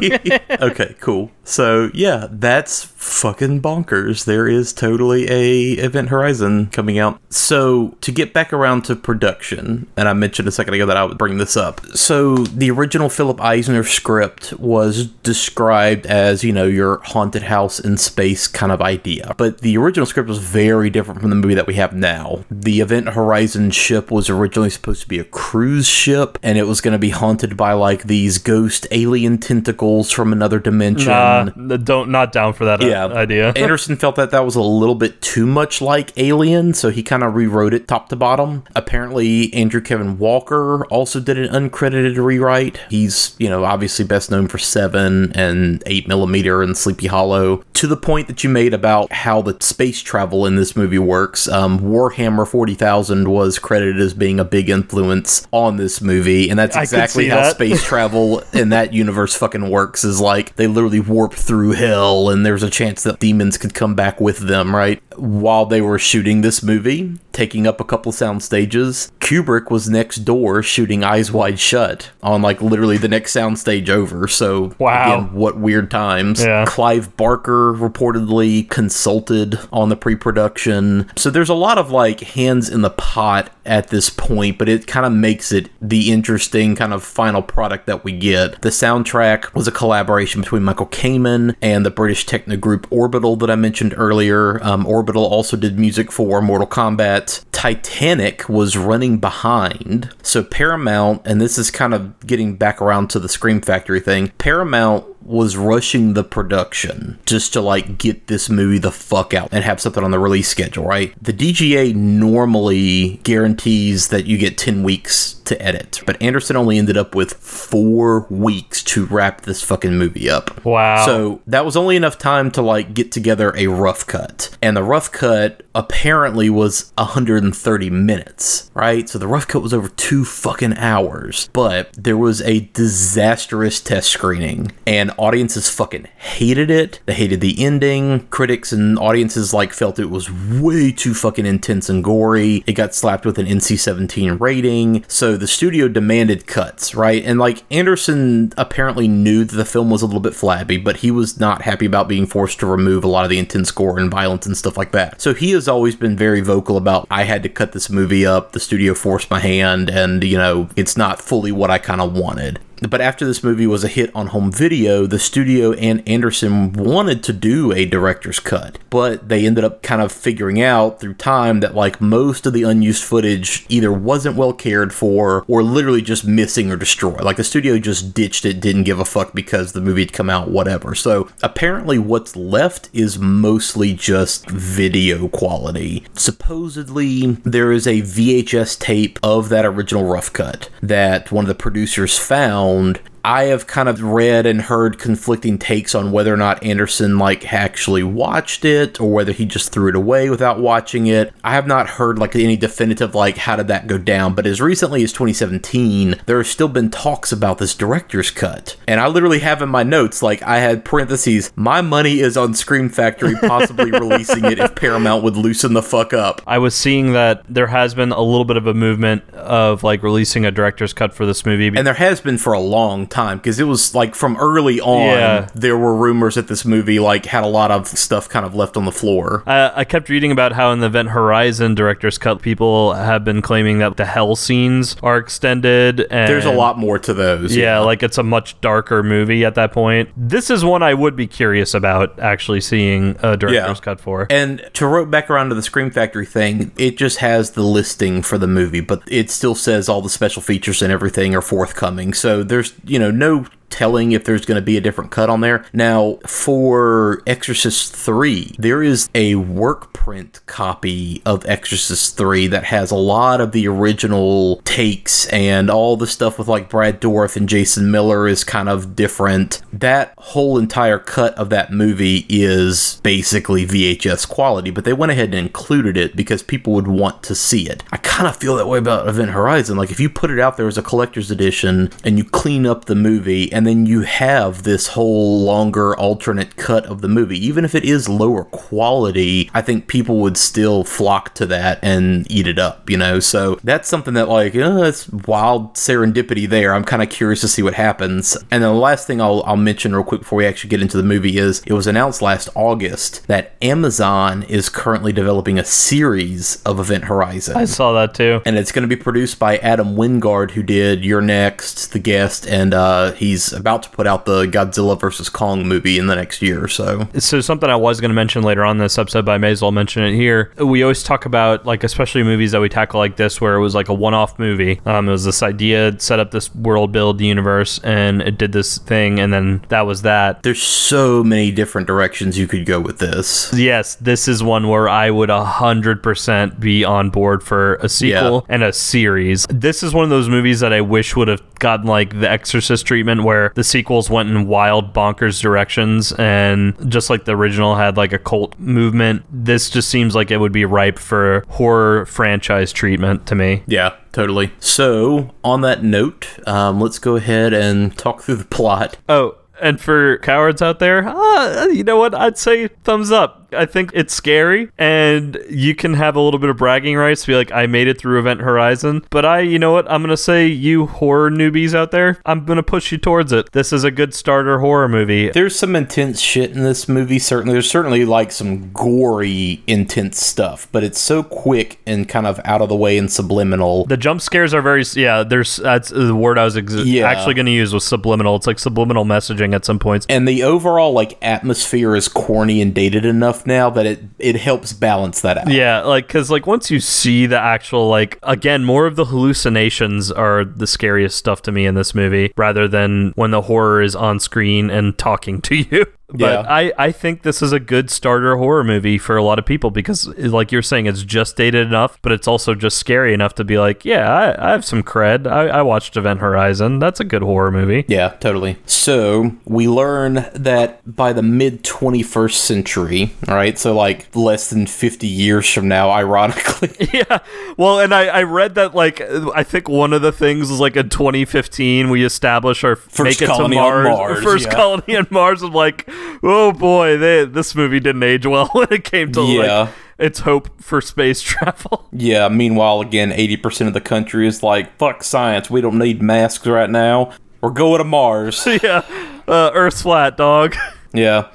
okay, cool. So yeah, that's fucking bonkers. There is totally a Event Horizon coming out. So to get back around to production, and I mentioned a second ago that I would bring this up. So the original Philip Eisner script was described as you know your haunted house in space kind of idea, but the original script was very different from the movie that we have now. The Event Horizon ship was originally supposed to be a cruise ship, and it was going to be haunted by like these ghost alien tentacles from another dimension. Nah, don't not down for that uh, Yeah. idea. Anderson felt that that was a little bit too much like Alien, so he kind of rewrote it top to bottom. Apparently, Andrew Kevin Walker also did an uncredited rewrite. He's, you know, obviously best known for Seven and 8 Millimeter and Sleepy Hollow. To the point that you made about how the space travel in this movie works, um, Warhammer 40,000 was credited as being a big influence on this movie, and that's exactly how that. space travel in that universe fucking works. Is like they literally warp through hell, and there's a chance that demons could come back with them, right? While they were shooting this movie, taking up a couple sound stages, Kubrick was next door shooting Eyes Wide Shut on like literally the next sound stage over. So Wow. again, what weird times. Yeah. Clive Barker reportedly consulted on the pre-production. So there's a lot of like hands in the pot at this point, but it kind of makes it the interesting kind of final product that we get. The soundtrack was a collaboration between Michael Kamen and the British techno group Orbital that I mentioned earlier. Um, Orbital also did music for Mortal Kombat. Titanic was running behind. So Paramount, and this is kind of getting back around to the Scream Factory thing, Paramount was rushing the production just to like get this movie the fuck out and have something on the release schedule, right? The DGA normally guarantees that you get 10 weeks to edit, but Anderson only ended up with four weeks to wrap this fucking movie up. Wow. So that was only enough time to like get together a rough cut. And the rough cut apparently was 130 minutes, right? So the rough cut was over two fucking hours. But there was a disastrous test screening, and audiences fucking hated it. They hated the ending. Critics and audiences like felt it was way too fucking intense and gory. It got slapped with an NC-17 rating. So the studio demanded cuts, right? And like Anderson apparently knew that the film was a little bit flabby, but he was not happy about being forced to remove a lot of the intense gore and violence and stuff like that. So he has always been very vocal about I had to cut this movie up. The studio forced my hand and, you know, it's not fully what I kind of wanted. But after this movie was a hit on home video, the studio and Anderson wanted to do a director's cut. But they ended up kind of figuring out through time that, like, most of the unused footage either wasn't well cared for or literally just missing or destroyed. Like, the studio just ditched it, didn't give a fuck because the movie had come out, whatever. So apparently, what's left is mostly just video quality. Supposedly, there is a VHS tape of that original rough cut that one of the producers found owned I have kind of read and heard conflicting takes on whether or not Anderson like actually watched it or whether he just threw it away without watching it. I have not heard like any definitive like how did that go down, but as recently as 2017, there have still been talks about this director's cut. And I literally have in my notes like I had parentheses, my money is on Scream Factory possibly releasing it if Paramount would loosen the fuck up. I was seeing that there has been a little bit of a movement of like releasing a director's cut for this movie. And there has been for a long time because it was like from early on Yeah. there were rumors that this movie like had a lot of stuff kind of left on the floor I, I kept reading about how in the Event Horizon director's cut, people have been claiming that the hell scenes are extended. And there's a lot more to those Yeah, like it's a much darker movie at that point. This is one I would be curious about actually seeing a director's cut for. and to rope back around to the Scream Factory thing, it just has the listing for the movie, but it still says all the special features and everything are forthcoming. So there's, you know, no telling if there's going to be a different cut on there. Now, for Exorcist 3, there is a work print copy of Exorcist 3 that has a lot of the original takes and all the stuff with like Brad Dourif and Jason Miller is kind of different. That whole entire cut of that movie is basically VHS quality, but they went ahead and included it because people would want to see it. I kind of feel that way about Event Horizon. Like if you put it out there as a collector's edition and you clean up the movie and then you have this whole longer alternate cut of the movie, even if it is lower quality, I think people would still flock to that and eat it up, you know? So that's something that, like, uh, it's wild serendipity there. I'm kind of curious to see what happens. And then the last thing I'll, I'll mention real quick before we actually get into the movie is it was announced last August that Amazon is currently developing a series of Event Horizon I saw that too. and it's going to be produced by Adam Wingard, who did You're Next, The Guest, and uh, he's about to put out the Godzilla vs Kong movie in the next year or so. So something I was going to mention later on in this episode, but I may as well mention it here. We always talk about like, especially movies that we tackle like this, where it was like a one-off movie. Um, it was this idea, set up this world build universe, and it did this thing, and then that was that. There's so many different directions you could go with this. Yes, this is one where I would a hundred percent be on board for a sequel and a series. This is one of those movies that I wish would have gotten like the Exorcist treatment, where the sequels went in wild, bonkers directions, and just like the original had like a cult movement. This just seems like it would be ripe for horror franchise treatment to me. Yeah, totally. So, on that note, um, let's go ahead and talk through the plot. Oh, and for cowards out there, uh, you know what? I'd say thumbs up. I think it's scary, and you can have a little bit of bragging rights to be like, I made it through Event Horizon. But I, you know what? I'm gonna say, you horror newbies out there, I'm gonna push you towards it. This is a good starter horror movie. There's some intense shit in this movie. Certainly, there's certainly like some gory, intense stuff, but it's so quick and kind of out of the way and subliminal. The jump scares are very yeah. There's that's the word I was ex- Yeah. actually going to use was subliminal. It's like subliminal messaging at some points. and the overall like atmosphere is corny and dated enough now that it it helps balance that out. Yeah, like because like once you see the actual like again, more of the hallucinations are the scariest stuff to me in this movie, rather than when the horror is on screen and talking to you. But Yeah. I, I think this is a good starter horror movie for a lot of people because, like you're saying, it's just dated enough, but it's also just scary enough to be like, yeah, I, I have some cred. I, I watched Event Horizon. That's a good horror movie. Yeah, totally. So we learn that by the mid 21st century, all right, so like less than 50 years from now, ironically. yeah. Well, and I, I read that, like, I think one of the things is like in 2015, we establish our First make it to colony on Mars. Mars, first yeah. colony on Mars. I'm like, oh boy, they, this movie didn't age well when it came to Yeah. like its hope for space travel. yeah, meanwhile, again, 80% of the country is like, fuck science, we don't need masks right now. We're going to Mars. yeah. Uh, Earth's flat, dog. Yeah.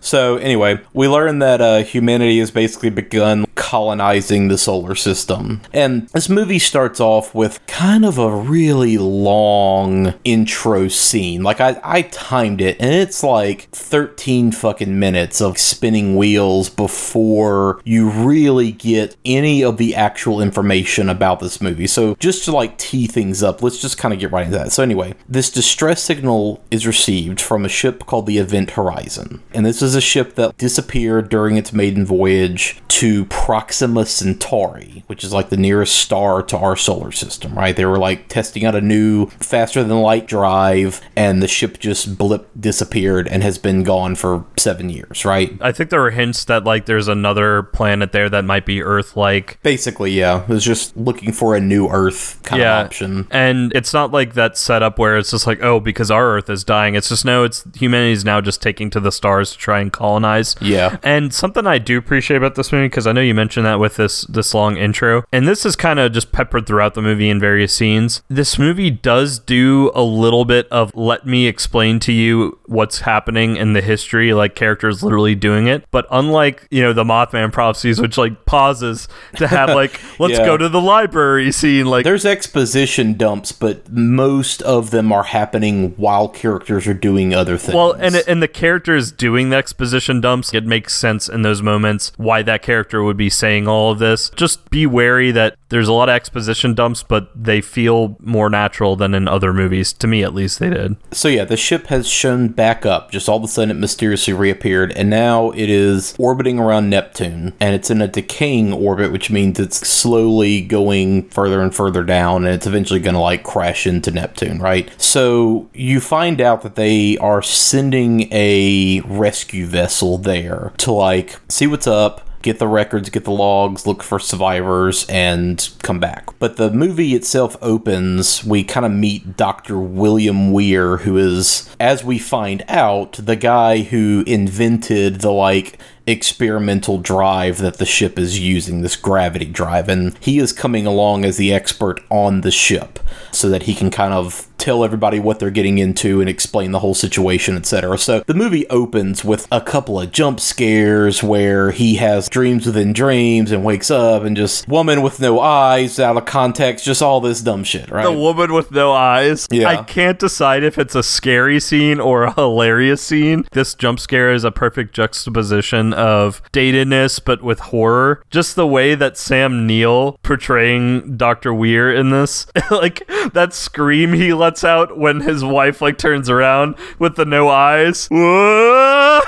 So anyway, we learn that uh, humanity has basically begun colonizing the solar system, and this movie starts off with kind of a really long intro scene. Like I, I timed it, and it's like thirteen fucking minutes of spinning wheels before you really get any of the actual information about this movie. So just to like tee things up, let's just kind of get right into that. So anyway, this distress signal is received from a ship called the Event Horizon, and this is a ship that disappeared during its maiden voyage to Proxima Centauri, which is like the nearest star to our solar system. Right? They were like testing out a new faster than light drive, and the ship just blip disappeared and has been gone for seven years. Right? I think there were hints that like there's another planet there that might be Earth-like. Basically, yeah. It was just looking for a new Earth kind yeah, of option. and it's not like that setup where it's just like, oh, because our Earth is dying. It's just no, it's humanity's now just taking to the stars to try and colonize. Yeah. And something I do appreciate about this movie because I know you mentioned that with this this long intro, and this is kind of just peppered throughout the movie in various scenes. This movie does do a little bit of let me explain to you what's happening in the history, like characters literally doing it. But unlike you know the Mothman prophecies, which like pauses to have like let's Yeah. go to the library scene, like There's exposition dumps, but most of them are happening while characters are doing other things. Well, and and the characters doing the exposition dumps, it makes sense in those moments why that character would be saying all of this. Just be wary that there's a lot of exposition dumps, but they feel more natural than in other movies. To me, at least, they did. So yeah, the ship has shown back up. Just all of a sudden, it mysteriously reappeared, and now it is orbiting around Neptune, and it's in a decaying orbit, which means it's slowly going further and further down, and it's eventually going to like crash into Neptune, right? So you find out that they are sending a rescue vessel there to like see what's up get the records, get the logs, look for survivors, and come back. But the movie itself opens, we kind of meet Dr. William Weir, who is, as we find out, the guy who invented the like experimental drive that the ship is using, this gravity drive, and he is coming along as the expert on the ship so that he can kind of tell everybody what they're getting into and explain the whole situation, etc. So the movie opens with a couple of jump scares where he has dreams within dreams and wakes up and just woman with no eyes out of context, just all this dumb shit, right? The woman with no eyes. Yeah. I can't decide if it's a scary scene or a hilarious scene. This jump scare is a perfect juxtaposition of datedness but with horror. Just the way that Sam Neill portraying Dr. Weir in this, like that scream he lets out when his wife like turns around with the no eyes. Whoa!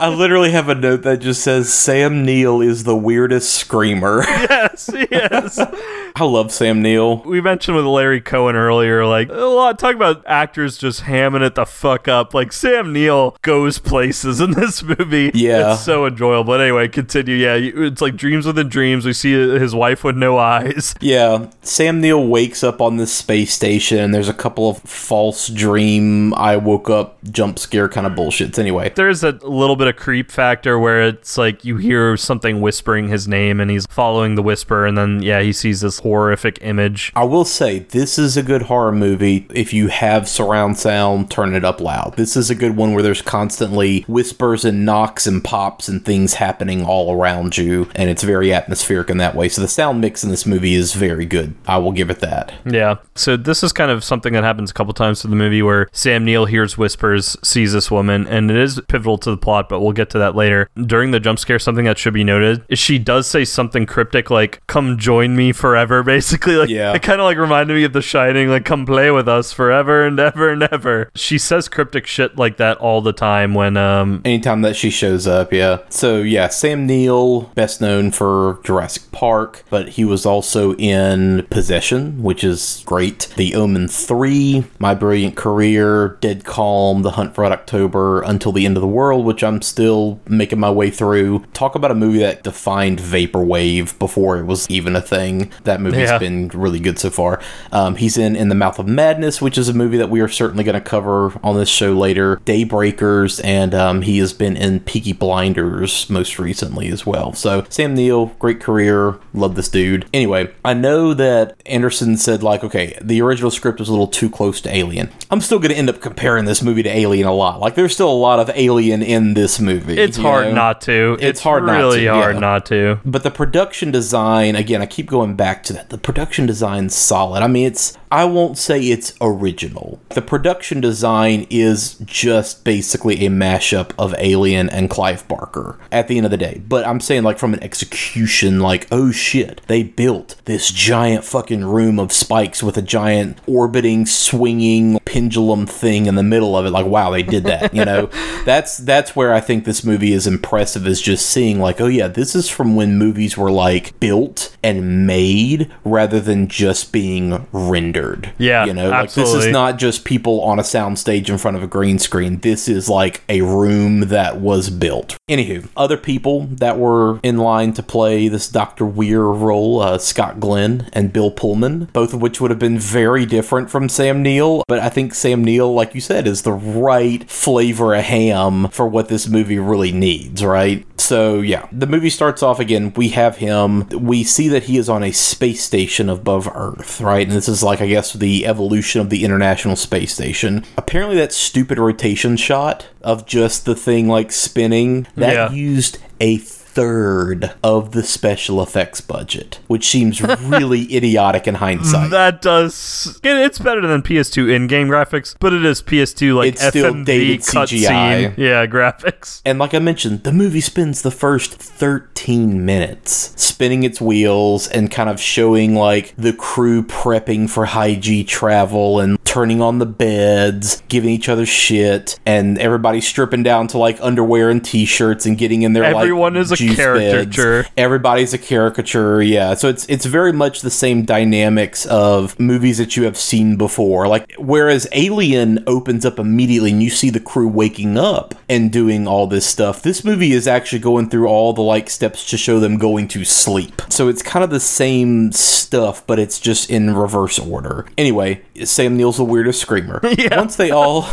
I literally have a note that just says Sam Neill is the weirdest screamer. yes, yes. I love Sam Neill. We mentioned with Larry Cohen earlier, like a lot talk about actors just hamming it the fuck up. Like Sam Neill goes places in this movie. Yeah. it's so enjoyable. But anyway, continue. Yeah, it's like dreams within dreams. We see his wife with no eyes. Yeah, Sam Neill wakes up on this space station, and there's a couple of false dream, I woke up jump scare kind of bullshits. Anyway, There's a little bit of creep factor where it's like you hear something whispering his name, and he's following the whisper, and then yeah, he sees this horrific image. I will say this is a good horror movie. If you have surround sound, turn it up loud. This is a good one where there's constantly whispers and knocks and pops and things happening all around you, and it's very atmospheric in that way. So the sound mix in this movie is very good. I will give it that. Yeah. So this is kind of something that happens a couple times in the movie where Sam Neill hears whispers, sees this woman, and it is pivotal to the plot, but we'll get to that later. During the jump scare, something that should be noted is she does say something cryptic like, come join me forever. Basically, like Yeah. it kind of like reminded me of The Shining. Like, come play with us forever and ever and ever. She says cryptic shit like that all the time when um Anytime that she shows up, yeah. So yeah, Sam Neill, best known for Jurassic Park, but he was also in Possession, which is great. The Omen 3, My Brilliant Career, Dead Calm, The Hunt for Red October, Until the End of the World, which I'm still making my way through. Talk about a movie that defined vaporwave before it was even a thing. That movie's Yeah. been really good so far. Um, he's in In the Mouth of Madness, which is a movie that we are certainly going to cover on this show later. Daybreakers, and um, he has been in Peaky Blinders most recently as well. So Sam Neill, great career, love this dude. Anyway, I know that Anderson said like, okay, the original script was a little too close to Alien. I'm still going to end up comparing this movie to Alien a lot. Like, there's still a lot of Alien in this movie. it's hard know? not to. It's hard not really to, hard yeah. not to. But the production design, again, I keep going back to that. The production design's solid. I mean, it's, I won't say it's original. The production design is just basically a mashup of Alien and Clive Barker at the end of the day. But I'm saying, like, from an execution, like, oh shit, they built this giant fucking room of spikes with a giant orbiting, swinging pendulum thing in the middle of it. Like, wow, they did that, you know? that's, that's where I think this movie is impressive, is just seeing, like, oh yeah, this is from when movies were, like, built and made rather than just being rendered. Yeah, You know, like, this is not just people on a soundstage in front of a green screen. This is like a room that was built. Anywho, other people that were in line to play this Dr. Weir role, uh, Scott Glenn and Bill Pullman, both of which would have been very different from Sam Neill. But I think Sam Neill, like you said, is the right flavor of ham for what this movie really needs, right? So, yeah, the movie starts off again. We have him. We see that he is on a space station above Earth, right? And this is like, I guess, the evolution of the International Space Station. Apparently, that stupid rotation shot of just the thing like spinning that Yeah. used a third of the special effects budget, which seems really idiotic in hindsight. That does. it- It's better than PS2 in-game graphics, but it is PS2 like It's still FMV dated cutscene. CGI. Yeah, graphics. And like I mentioned, the movie spends the first 13 minutes spinning its wheels and kind of showing like the crew prepping for high G travel and turning on the beds, giving each other shit, and everybody stripping down to like underwear and t-shirts and getting in their like Everyone is a caricature. beds. Everybody's a caricature, yeah. So it's it's very much the same dynamics of movies that you have seen before. Like whereas Alien opens up immediately and you see the crew waking up and doing all this stuff. This movie is actually going through all the like steps to show them going to sleep. So it's kind of the same stuff, but it's just in reverse order. Anyway, Sam Neill's the weirdest screamer. Once they all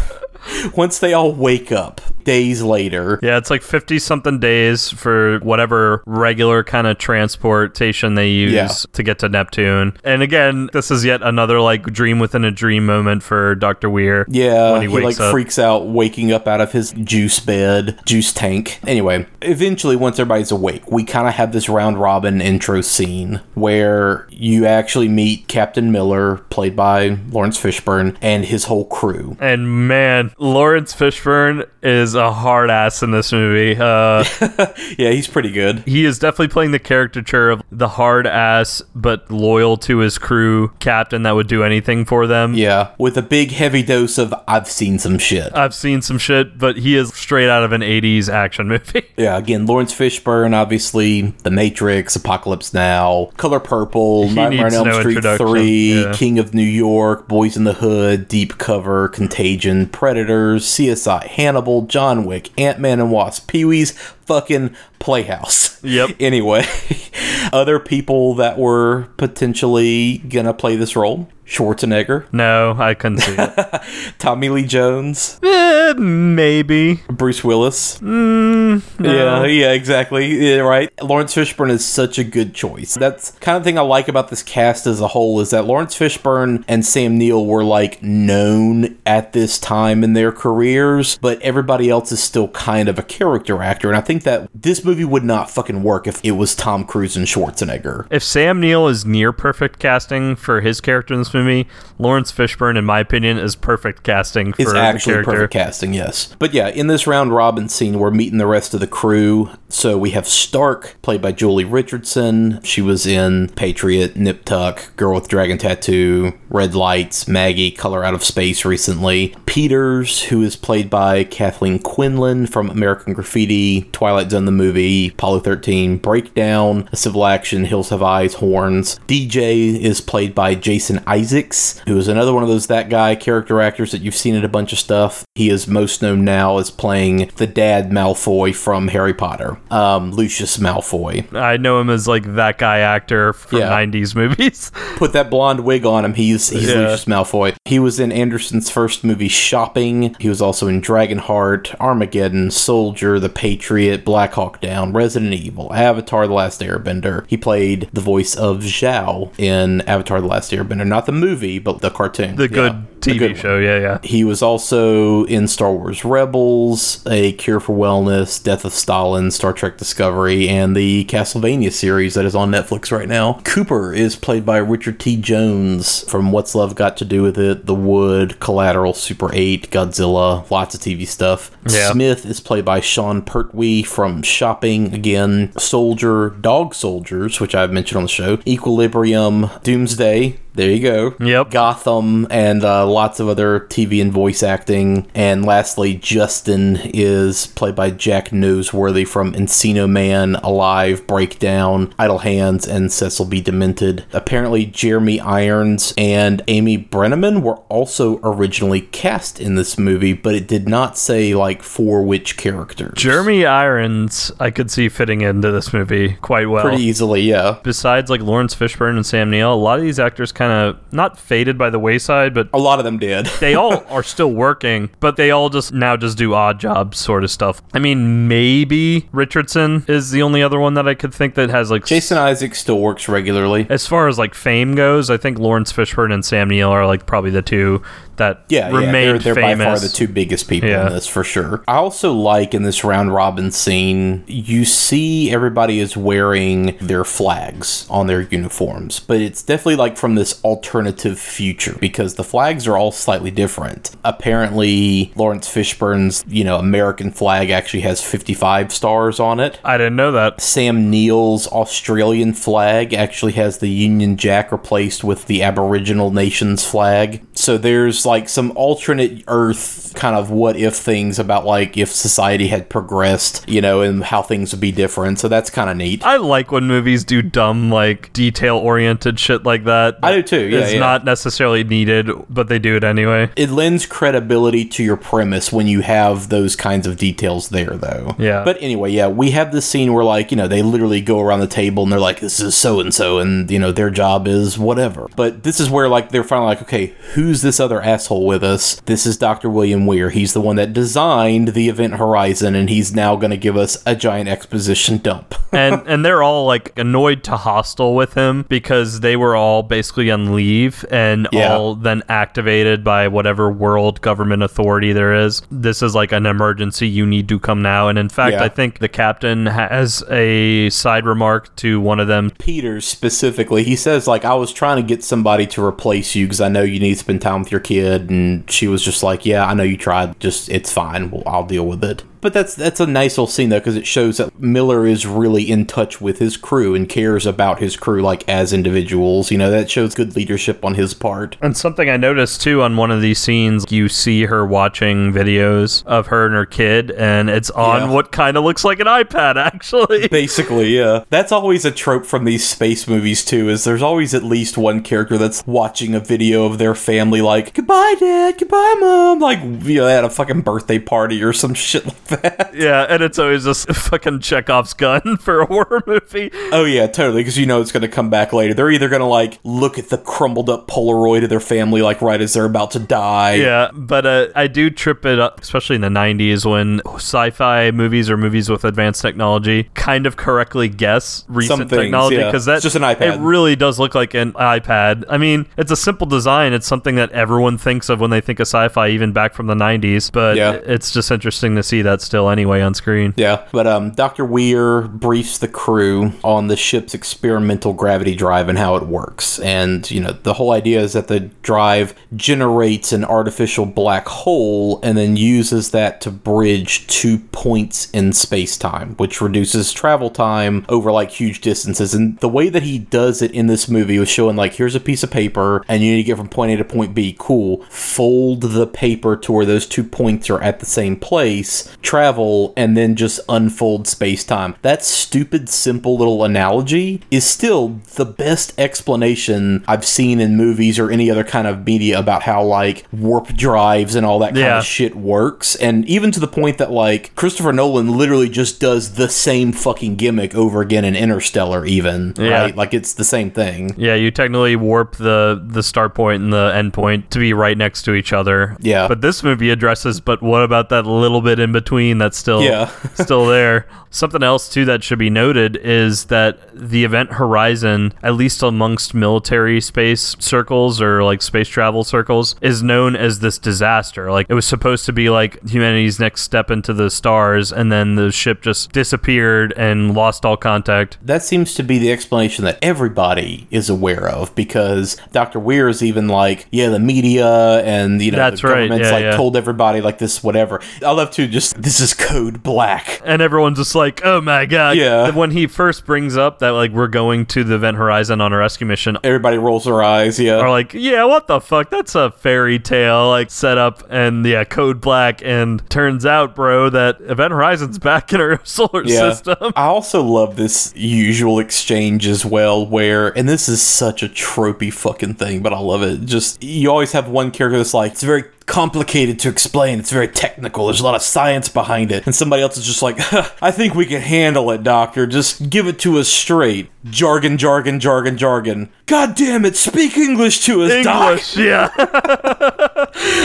once they all wake up days later, Yeah, it's like 50 something days for whatever regular kind of transportation they use Yeah. to get to Neptune. And again, this is yet another like dream within a dream moment for Dr. Weir. Yeah, when he, he, like up. freaks out waking up out of his juice bed, juice tank. Anyway, eventually once everybody's awake, we kind of have this round robin intro scene where you actually meet Captain Miller, played by Laurence Fishburne, and his whole crew. And man, Laurence Fishburne is a hard ass in this movie. Uh, Yeah, he's pretty good. he is definitely playing the caricature of the hard ass but loyal to his crew captain that would do anything for them. Yeah, with a big heavy dose of I've seen some shit. I've seen some shit, but he is straight out of an 80s action movie. Yeah, again, Laurence Fishburne, obviously, The Matrix, Apocalypse Now, Color Purple, He Nightmare on Elm no Street 3, yeah. King of New York, Boys in the Hood, Deep Cover, Contagion, Predators, CSI, Hannibal, John Wick, Ant Man and Wasp, Pee Wee's fucking Playhouse. Yep. anyway, other people that were potentially gonna play this role Schwarzenegger, No, I couldn't see it. Tommy Lee Jones, Eh, maybe. Bruce Willis. Mm, no. Yeah, yeah, exactly. Yeah, right. Laurence Fishburne is such a good choice. That's kind of thing I like about this cast as a whole is that Laurence Fishburne and Sam Neill were like known at this time in their careers, but everybody else is still kind of a character actor. And I think that this movie would not fucking work if it was Tom Cruise and Schwarzenegger. If Sam Neill is near perfect casting for his character in this movie, Laurence Fishburne, in my opinion, is perfect casting for It's actually character. perfect casting, yes. But yeah, in this round robin scene, we're meeting the rest of the crew. So we have Stark, played by Joely Richardson. She was in Patriot, Nip Tuck, Girl with Dragon Tattoo, Red Lights, Maggie, Color Out of Space recently. Peters, who is played by Kathleen Quinlan from American Graffiti, Twilight Zone the movie, Apollo 13, Breakdown, A Civil Action, Hills Have Eyes, Horns. DJ is played by Jason Isaacs, who is another one of those that guy character actors that you've seen in a bunch of stuff. He is most known now as playing the dad Malfoy from Harry Potter, um, Lucius Malfoy. I know him as like that guy actor from Yeah. 90s movies. Put that blonde wig on him. He's he's Yeah. Lucius Malfoy. He was in Anderson's first movie, Shopping. He was also in Dragonheart, Armageddon, Soldier, The Patriot, Black Hawk Down, Resident Evil, Avatar: The Last Airbender. He played the voice of Zhao in Avatar: The Last Airbender, not the movie, but the cartoon. The Yeah, good the TV good one. show, yeah, yeah. He was also in Star Wars Rebels, A Cure for Wellness, Death of Stalin, Star Trek Discovery, and the Castlevania series that is on Netflix right now. Cooper is played by Richard T. Jones from What's Love Got to Do with It, The Wood, Collateral, Super 8, Godzilla, lots of TV stuff. Yeah. Smith is played by Sean Pertwee from Shopping, again, Soldier, Dog Soldiers, which I've mentioned on the show, Equilibrium, Doomsday. There you go. Yep. Gotham and uh, lots of other TV and voice acting. And lastly, Justin is played by Jack Noseworthy from Encino Man, Alive, Breakdown, Idle Hands, and Cecil B. Demented. Apparently, Jeremy Irons and Amy Brenneman were also originally cast in this movie, but it did not say like for which characters. Jeremy Irons, I could see fitting into this movie quite well. Pretty easily, yeah. Besides like Laurence Fishburne and Sam Neill, a lot of these actors kind of not faded by the wayside, but A lot of them did. they all are still working, but they all just now just do odd jobs sort of stuff. I mean, maybe Richardson is the only other one that I could think that has like Jason Isaac still works regularly. as far as like fame goes, I think Laurence Fishburne and Sam Neill are like probably the two that Yeah, yeah, they're, they're by far the two biggest people Yeah. in this for sure. I also like in this round robin scene, you see everybody is wearing their flags on their uniforms, but it's definitely like from this alternative future because the flags are all slightly different. Apparently, Laurence Fishburne's you know American flag actually has 55 stars on it. I didn't know that. Sam Neill's Australian flag actually has the Union Jack replaced with the Aboriginal nation's flag. So there's like some alternate Earth kind of what if things about like if society had progressed, you know, and how things would be different. So that's kind of neat. I like when movies do dumb, like detail oriented shit like that. I do too, yeah, it's yeah. not necessarily needed, but they do it anyway. It lends credibility to your premise when you have those kinds of details there, though. Yeah. But anyway, yeah, we have this scene where, like, you know, they literally go around the table and they're like, this is so and so, and, you know, their job is whatever. But this is where, like, they're finally like, okay, who's this other asshole with us? This is Dr. William Weir. He's the one that designed the Event Horizon, and he's now going to give us a giant exposition dump. and and they're all like annoyed to hostile with him because they were all basically on leave and Yeah. all then activated by whatever world government authority there is. This is like an emergency. You need to come now. And in fact, Yeah. I think the captain has a side remark to one of them. Peters specifically, he says like I was trying to get somebody to replace you because I know you need to spend time with your and she was just like, "Yeah, I know you tried. Just it's fine. Well, I'll deal with it." But that's that's a nice little scene though because it shows that Miller is really in touch with his crew and cares about his crew like as individuals. You know that shows good leadership on his part. And something I noticed too on one of these scenes, you see her watching videos of her and her kid, and it's on Yeah. what kind of looks like an iPad, actually. Basically, yeah. That's always a trope from these space movies too. Is there's always at least one character that's watching a video of their family, like "Goodbye, Dad. Goodbye, Mom." Like you know, at a fucking birthday party or some shit like that. Yeah, and it's always just fucking Chekhov's gun for a horror movie. Oh yeah, totally. Because you know it's going to come back later. They're either going to like look at the crumbled up Polaroid of their family, like right as they're about to die. Yeah, but uh, I do trip it up, especially in the 90s when sci fi movies or movies with advanced technology kind of correctly guess recent things, technology yeah. because that's just an iPad. It really does look like an iPad. I mean, it's a simple design. It's something that everyone thinks of when they think of sci fi, even back from the 90s. But Yeah. it's just interesting to see that still anyway on screen. Yeah, but um, Dr. Weir briefs the crew on the ship's experimental gravity drive and how it works. And, you know, the whole idea is that the drive generates an artificial black hole and then uses that to bridge two points in space time, which reduces travel time over like huge distances. And the way that he does it in this movie was showing like, here's a piece of paper and you need to get from point A to point B. Cool. Fold the paper to where those two points are at the same place, travel, and then just unfold space time. That stupid, simple little analogy is still the best explanation I've seen in movies or any other kind of media about how like warp drives and all that kind Yeah. of shit works. And even to the point that like Christopher Nolan literally just does the same fucking gimmick over again in Interstellar, even. Yeah. Right? Like it's the same thing. Yeah, you technically warp the the start point and the end point to be right next to each other. Yeah. But this movie addresses but what about that little bit in between that's still Yeah. still there. Something else too that should be noted is that the event horizon, at least amongst military space circles or like space travel circles, is known as this disaster. Like it was supposed to be like humanity's next step into the stars and then the ship just disappeared and lost all contact. That seems to be the explanation that everybody is aware of because Dr. Weir is even like, yeah, the media and you know That's the right, government's yeah, like yeah. told everybody like this, whatever. I love to just this is code black. and everyone's just like, "Oh my god!" Yeah. When he first brings up that like we're going to the Event Horizon on a rescue mission, Everybody rolls their eyes, yeah. are like, "Yeah, what the fuck? That's a fairy tale like setup." And yeah, Code Black. And turns out, bro, that Event Horizon's back in our solar system. I also love this usual exchange as well, where, and this is such a tropey fucking thing, but I love it. Just, you always have one character that's like, it's very complicated to explain, it's very technical, there's a lot of science behind it. And somebody else is just like, I think we can handle it, doctor, just give it to us straight. Jargon, jargon, jargon, jargon. God damn it, speak English to us, doc. English, yeah.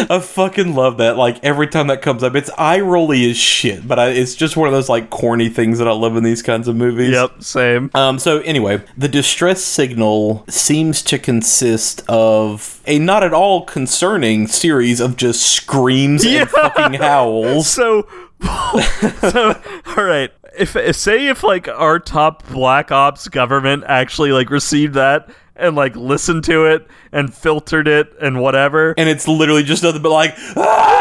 I fucking love that. Like every time that comes up, it's eye rolly as shit, but I, it's just one of those like corny things that I love in these kinds of movies. yep, same. Um, so anyway, the distress signal seems to consist of a not at all concerning series of just screams Yeah. and fucking howls. So, so all right. If, if say if like our top black ops government actually like received that and like listened to it and filtered it and whatever, And it's literally just nothing but like ah, ah,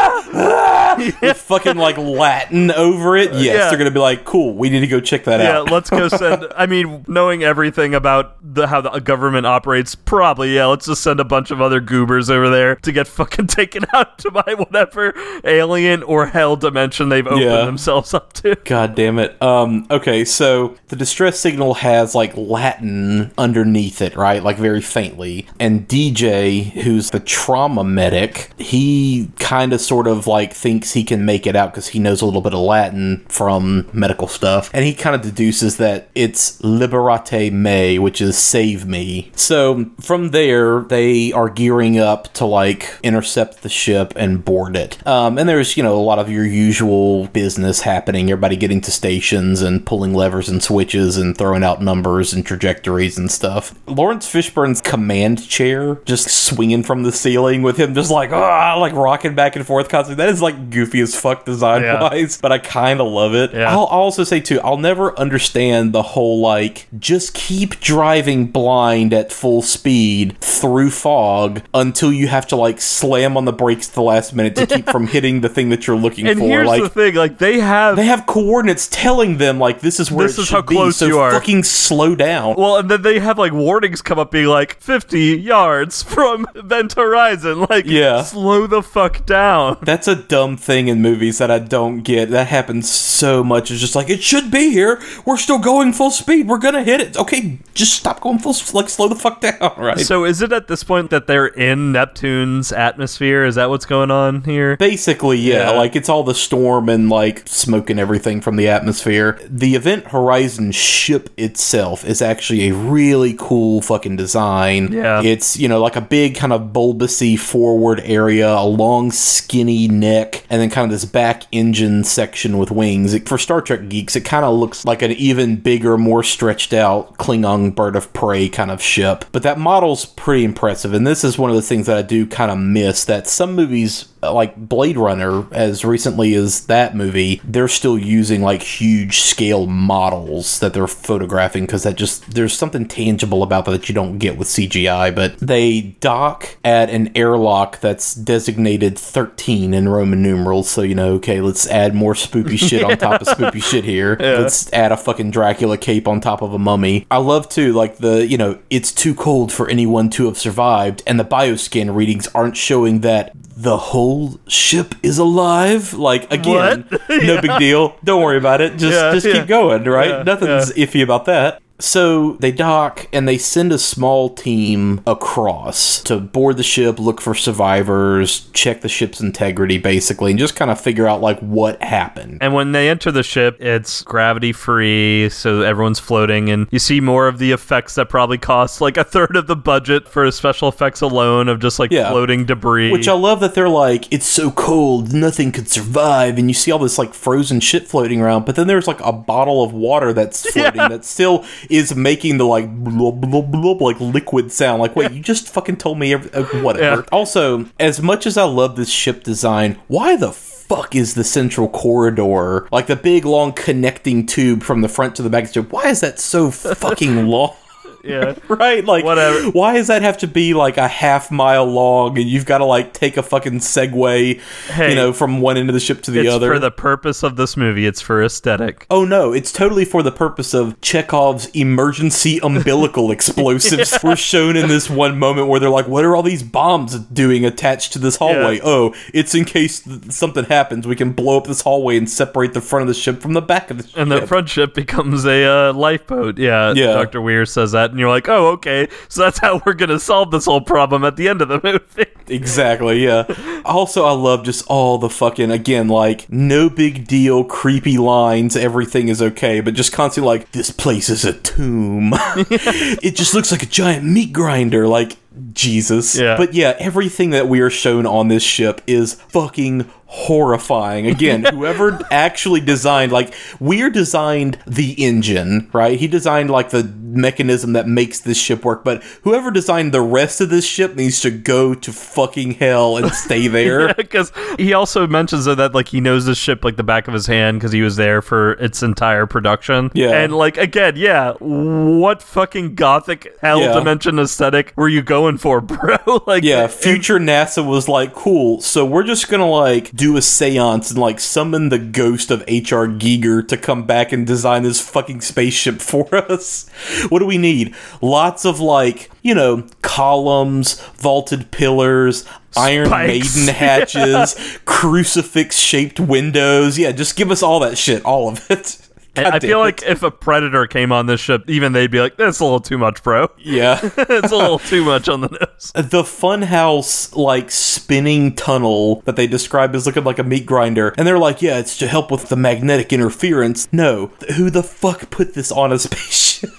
with fucking like Latin over it. Yes, Yeah. they're gonna be like, cool. We need to go check that yeah, out. Yeah, let's go send. I mean, knowing everything about the how the government operates, probably yeah. Let's just send a bunch of other goobers over there to get fucking taken out to by whatever alien or hell dimension they've opened Yeah. themselves up to. God damn it. Um, okay, so the distress signal has like Latin underneath it, right? Like very faintly. And DJ, who's the trauma medic, he kind of sort of like thinks he can make it out because he knows a little bit of Latin from medical stuff. And he kind of deduces that it's Liberate Me, which is save me. So from there, they are gearing up to like intercept the ship and board it. Um, and there's, you know, a lot of your usual business happening, everybody getting to stations and pulling levers and switches and throwing out numbers and trajectories and stuff. Laurence Fishburne's command chair just swinging from the ceiling with him just like, ah, like rocking back and forth constantly. That is like goofy as fuck design wise, but I kind of love it. Yeah. I'll, also say too, I'll never understand the whole like just keep driving blind at full speed through fog until you have to like slam on the brakes at the last minute to keep from hitting the thing that you're looking And for. here's like the thing: like they have they have coordinates telling them like this is where This is how be, close so you are. fucking slow down. Well, and then they have like warnings come up being like 50 yards from Event Horizon. Like, Yeah. slow the fuck down. That's a dumb thing in movies that I don't get. That happens so much. It's just like it should be here. We're still going full speed. We're gonna hit it. Okay, just stop going full. Like slow the fuck down, right? So, is it at this point that they're in Neptune's atmosphere? Is that what's going on here? Basically, yeah, Yeah. Like it's all the storm and like smoke and everything from the atmosphere. The Event Horizon ship itself is actually a really cool fucking design. Yeah. It's, you know, like a big kind of bulbousy forward area, a long skinny neck, and then kind of this back engine section with wings. It, for Star Trek geeks, it kind of looks like an even bigger, more stretched out Klingon bird of prey kind of ship. But that model's pretty impressive, and this is one of the things that I do kind of miss that some movies Uh, like Blade Runner, as recently as that movie, they're still using like huge scale models that they're photographing because that just there's something tangible about that that you don't get with CGI. But they dock at an airlock that's designated 13 in Roman numerals. So, you know, okay, let's add more spoopy shit on top of spoopy shit here. Let's add a fucking Dracula cape on top of a mummy. I love too, like the, you know, it's too cold for anyone to have survived, and the bioscan readings aren't showing that the whole ship is alive. Like again, no big deal. Don't worry about it. Just Yeah, just yeah. keep going, right? Yeah, Nothing's iffy about that. So they dock and they send a small team across to board the ship, look for survivors, check the ship's integrity, basically, and just kind of figure out like what happened. And when they enter the ship, it's gravity free, so everyone's floating, and you see more of the effects that probably cost like a third of the budget for special effects alone of just like Yeah. floating debris. Which I love that they're like, it's so cold, nothing could survive, and you see all this like frozen shit floating around, but then there's like a bottle of water that's floating that's still is making the like blub, blub, blub, like liquid sound. Like, wait, you just fucking told me every, uh, whatever. Also, as much as I love this ship design, why the fuck is the central corridor like the big long connecting tube from the front to the back of the ship? Why is that so fucking long? Yeah. right? Like, Whatever. Why does that have to be like a half mile long, and you've got to like take a fucking Segway, Hey, you know, from one end of the ship to the it's other? for the purpose of this movie. It's for aesthetic. Oh no, it's totally for the purpose of Chekhov's emergency umbilical explosives. We're shown in this one moment where they're like, "What are all these bombs doing attached to this hallway?" Yeah. Oh, it's in case th- something happens, we can blow up this hallway and separate the front of the ship from the back of the ship. And the front ship becomes a uh, lifeboat. Yeah, Yeah. Dr. Weir says that, and you're like, oh, okay. So that's how we're going to solve this whole problem at the end of the movie. Exactly, yeah. also, I love just all the fucking, again, like, no big deal, creepy lines, everything is okay, but just constantly like, this place is a tomb. it just looks like a giant meat grinder, like, Jesus. Yeah. But yeah, everything that we are shown on this ship is fucking horrifying. Again, whoever actually designed, like, Weir designed the engine, right? He designed, like, the mechanism that makes this ship work, but whoever designed the rest of this ship needs to go to fucking hell and stay there. Because he also mentions that like he knows this ship like the back of his hand because he was there for its entire production. Yeah. and like again, yeah, what fucking gothic hell Yeah. dimension aesthetic were you going for, bro? like, Yeah, and- future NASA was like, cool, so we're just gonna like do a seance and like summon the ghost of H.R. Giger to come back and design this fucking spaceship for us. What do we need? Lots of like, you know, columns, vaulted pillars, Iron Spikes. Maiden hatches, crucifix shaped windows. Yeah, just give us all that shit, all of it. I feel it. like if a predator came on this ship, even they'd be like, "That's a little too much, bro. Yeah. it's a little too much on the nose." the funhouse like spinning tunnel that they describe as looking like a meat grinder and they're like yeah it's to help with the magnetic interference no who the fuck put this on a spaceship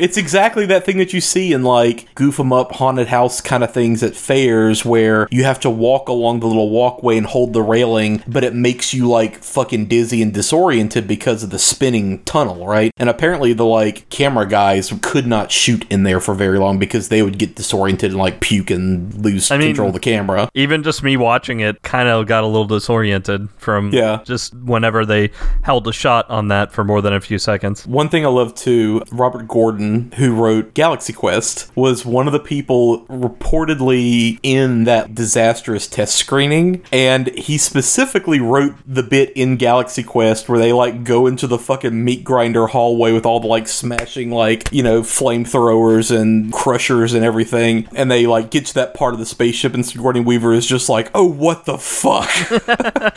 it's exactly that thing that you see in like goof 'em up haunted house kind of things at fairs where you have to walk along the little walkway and hold the railing but it makes you like fucking dizzy and disoriented because of the spinning tunnel right and apparently the like camera guys could not shoot in there for very long because they would get disoriented and like puke and lose I mean- control of the camera Even just me watching it kind of got a little disoriented from Yeah. just whenever they held a shot on that for more than a few seconds. One thing I love too, Robert Gordon, who wrote Galaxy Quest, was one of the people reportedly in that disastrous test screening. And he specifically wrote the bit in Galaxy Quest where they like go into the fucking meat grinder hallway with all the like smashing, like, you know, flamethrowers and crushers and everything. And they like get to that part of the spaceship, and Sigourney Weaver is just like, oh, what the fuck?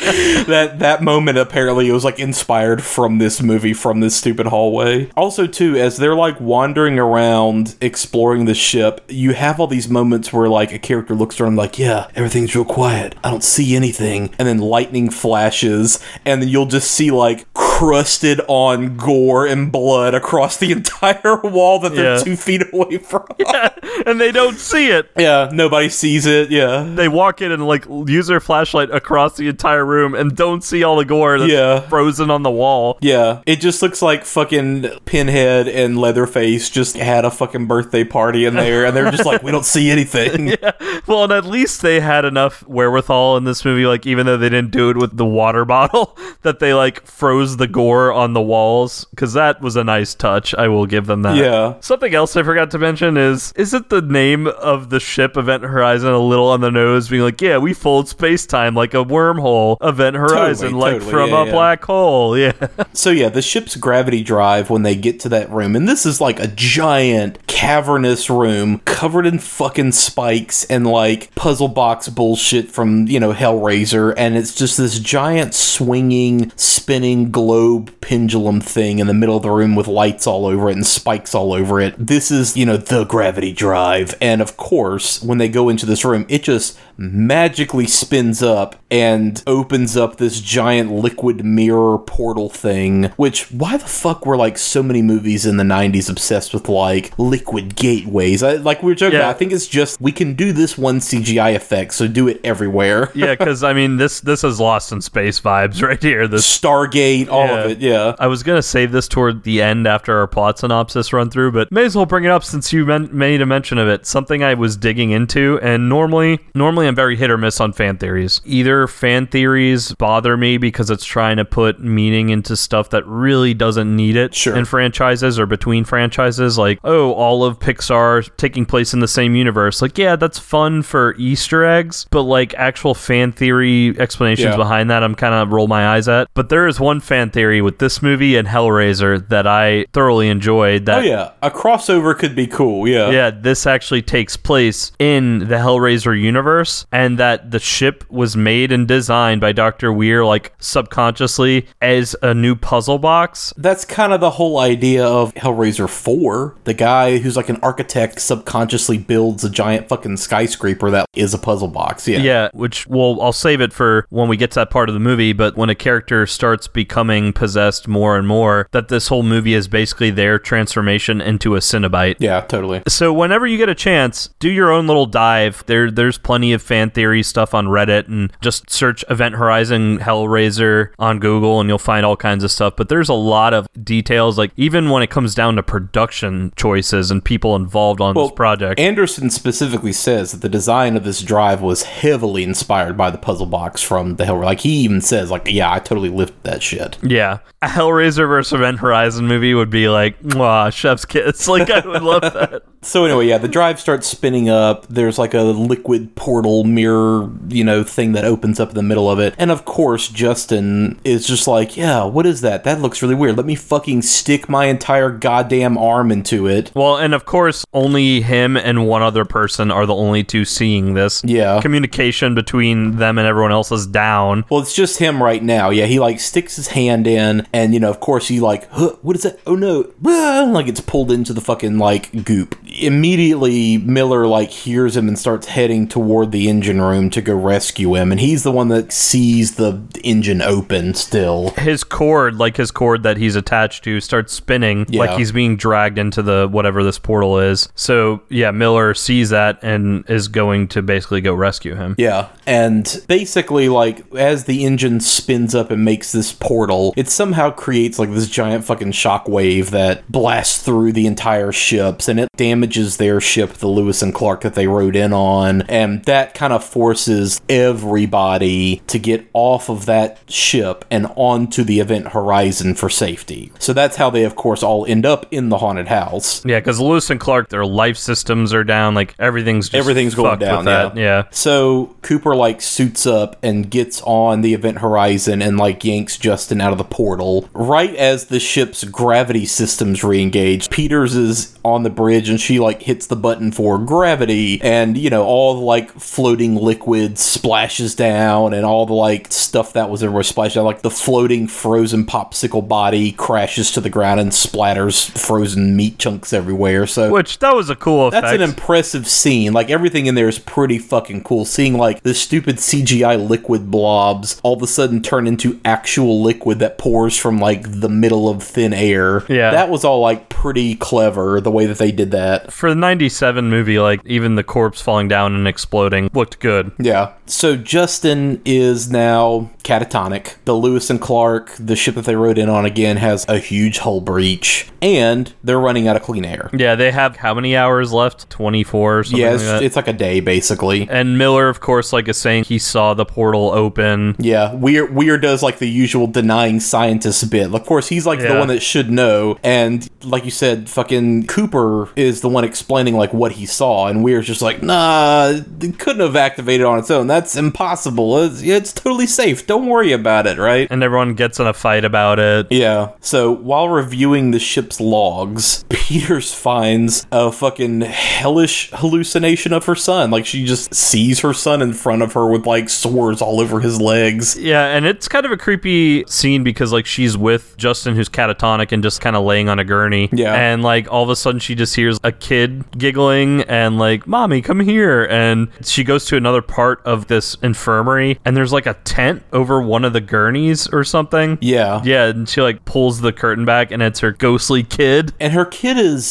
that that moment apparently was like inspired from this movie from this stupid hallway also too as they're like wandering around exploring the ship you have all these moments where like a character looks around like yeah everything's real quiet i don't see anything and then lightning flashes and then you'll just see like encrusted on gore and blood across the entire wall that they're Yeah. two feet away from. and they don't see it. Yeah, nobody sees it. Yeah. They walk in and like use their flashlight across the entire room and don't see all the gore that's Yeah. frozen on the wall. Yeah, it just looks like fucking Pinhead and Leatherface just had a fucking birthday party in there, and they're just like, we don't see anything. Yeah. Well, and at least they had enough wherewithal in this movie, like even though they didn't do it with the water bottle, that they like froze the gore on the walls, because that was a nice touch. I will give them that. Yeah. Something else I forgot to mention is, is it the name of the ship Event Horizon a little on the nose, being like, yeah, we fold space time like a wormhole, Event Horizon, Totally, like totally, from yeah, a yeah. black hole. Yeah. So yeah, the ship's gravity drive when they get to that room, and this is like a giant cavernous room covered in fucking spikes and like puzzle box bullshit from you know Hellraiser, and it's just this giant swinging, spinning globe pendulum thing in the middle of the room with lights all over it and spikes all over it. This is you know the gravity drive, and of course when they go into this room, it just magically spins up and opens up this giant liquid mirror portal thing. Which, why the fuck were like so many movies in the 90s obsessed with like liquid gateways? I, like we were joking Yeah. about, I think it's just we can do this one CGI effect, so do it everywhere. yeah, because I mean, this this is Lost in Space vibes right here. This Stargate, all of it, yeah. I was gonna save this toward the end after our plot synopsis run through, but may as well bring it up since you men- made a mention of it. Something I was digging into, and normally, normally I'm very hit or miss on fan theories. Either fan theories bother me because it's trying to put meaning into stuff that really doesn't need it Sure. in franchises or between franchises. Like, oh, all of Pixar taking place in the same universe. Like, yeah, that's fun for Easter eggs, but like actual fan theory explanations Yeah. behind that, I'm kind of roll my eyes at. But there is one fan theory with this movie and Hellraiser that I thoroughly enjoyed. That Oh yeah, a crossover could be cool. Yeah, yeah, this actually takes place in the Hellraiser universe, and that the ship was made and designed by Dr. Weir, like subconsciously, as a new puzzle box. That's kind of the whole idea of Hellraiser 4. The guy who's like an architect subconsciously builds a giant fucking skyscraper that is a puzzle box. Yeah. Yeah, which well, I'll save it for when we get to that part of the movie. But when a character starts becoming possessed more and more, that this whole movie is basically their transformation into a Cenobite. Yeah, totally. So whenever you get a chance, do your own little dive. There, there's plenty of fan theory stuff on Reddit, and just search Event Horizon Hellraiser on Google, and you'll find all kinds of stuff. But there's a lot of details, like even when it comes down to production choices and people involved on this project. Anderson specifically says that the design of this drive was heavily inspired by the puzzle box from the Hellraiser. Like he even says, like, yeah, I totally lifted that shit. Yeah, a Hellraiser versus Event Horizon movie would be like, "Mwah, chef's kiss." Like I would love that. So anyway, yeah, the drive starts spinning up. There's like a liquid portal mirror, you know, thing that opens up in the middle of it. And of course, Justin is just like, "Yeah, what is that? That looks really weird. Let me fucking stick my entire goddamn arm into it." Well, and of course, only him and one other person are the only two seeing this. Yeah. Communication between them and everyone else is down. Well, it's just him right now. Yeah, he like sticks his hand in, and you know, of course, he like, huh, what is that? Oh no! Like it's pulled into the fucking like goop. Immediately, Miller like hears him and starts heading toward the engine room to go rescue him, and he's the one that sees the engine open still. His cord, like his cord that he's attached to, starts spinning Yeah. like he's being dragged into the whatever this portal is. So, yeah, Miller sees that and is going to basically go rescue him. Yeah, and basically, like, as the engine spins up and makes this portal, it somehow creates, like, this giant fucking shockwave that blasts through the entire ships, and it damages their ship, the Lewis and Clark that they rode in on, and that kind of forces everybody to get off of that ship and onto the event horizon for safety. So that's how they, of course, all end up in the haunted house. Yeah, because Lewis and Clark, their life systems are down. Like everything's just Everything's going down. That. Yeah. So Cooper like suits up and gets on the event horizon and like yanks Justin out of the portal. Right as the ship's gravity systems re-engage, Peters is on the bridge and she like hits the button for gravity and you know all the like floating liquid splashes down and all the like stuff that was everywhere splashed down like the floating frozen popsicle body crashes to the ground and splatters frozen meat chunks everywhere so Which that was a cool effect. that's an impressive scene. Like everything in there is pretty fucking cool. Seeing like the stupid CGI liquid blobs all of a sudden turn into actual liquid that pours from like the middle of thin air. Yeah. That was all like pretty clever the way that they did that. For the 97 movie, like even the corpse falling down and exploding looked good. Yeah. So Justin is now catatonic. The Lewis and Clark, the ship that they rode in on again, has a huge hull breach, and they're running out of clean air. Yeah, they have how many hours left? 24 or something Yeah, like it's, that. it's like a day basically. and Miller, of course, like is saying he saw the portal open. Yeah, Weir Weir does like the usual denying scientist bit. Of course, he's like the one that should know, and like you said, fucking Cooper is the one explaining like what he saw, and Weir's just like, nah, it couldn't have activated on its own. That's impossible. It's, it's totally safe. Don't worry about it, right? And everyone gets in a fight about it. Yeah. So while reviewing the ship's logs, Peters finds a fucking hellish hallucination of her son. Like she just sees her son in front of her with like sores all over his legs. Yeah, and it's kind of a creepy scene because like she's with Justin who's catatonic and just kind of laying on a gurney. Yeah. And like all of a sudden she just hears a kid giggling and like, "Mommy, come here." And she goes to another part of this infirmary and there's like a tent over one of the gurneys or something. Yeah. Yeah, and she like pulls the curtain back and it's her ghostly kid. And her kid is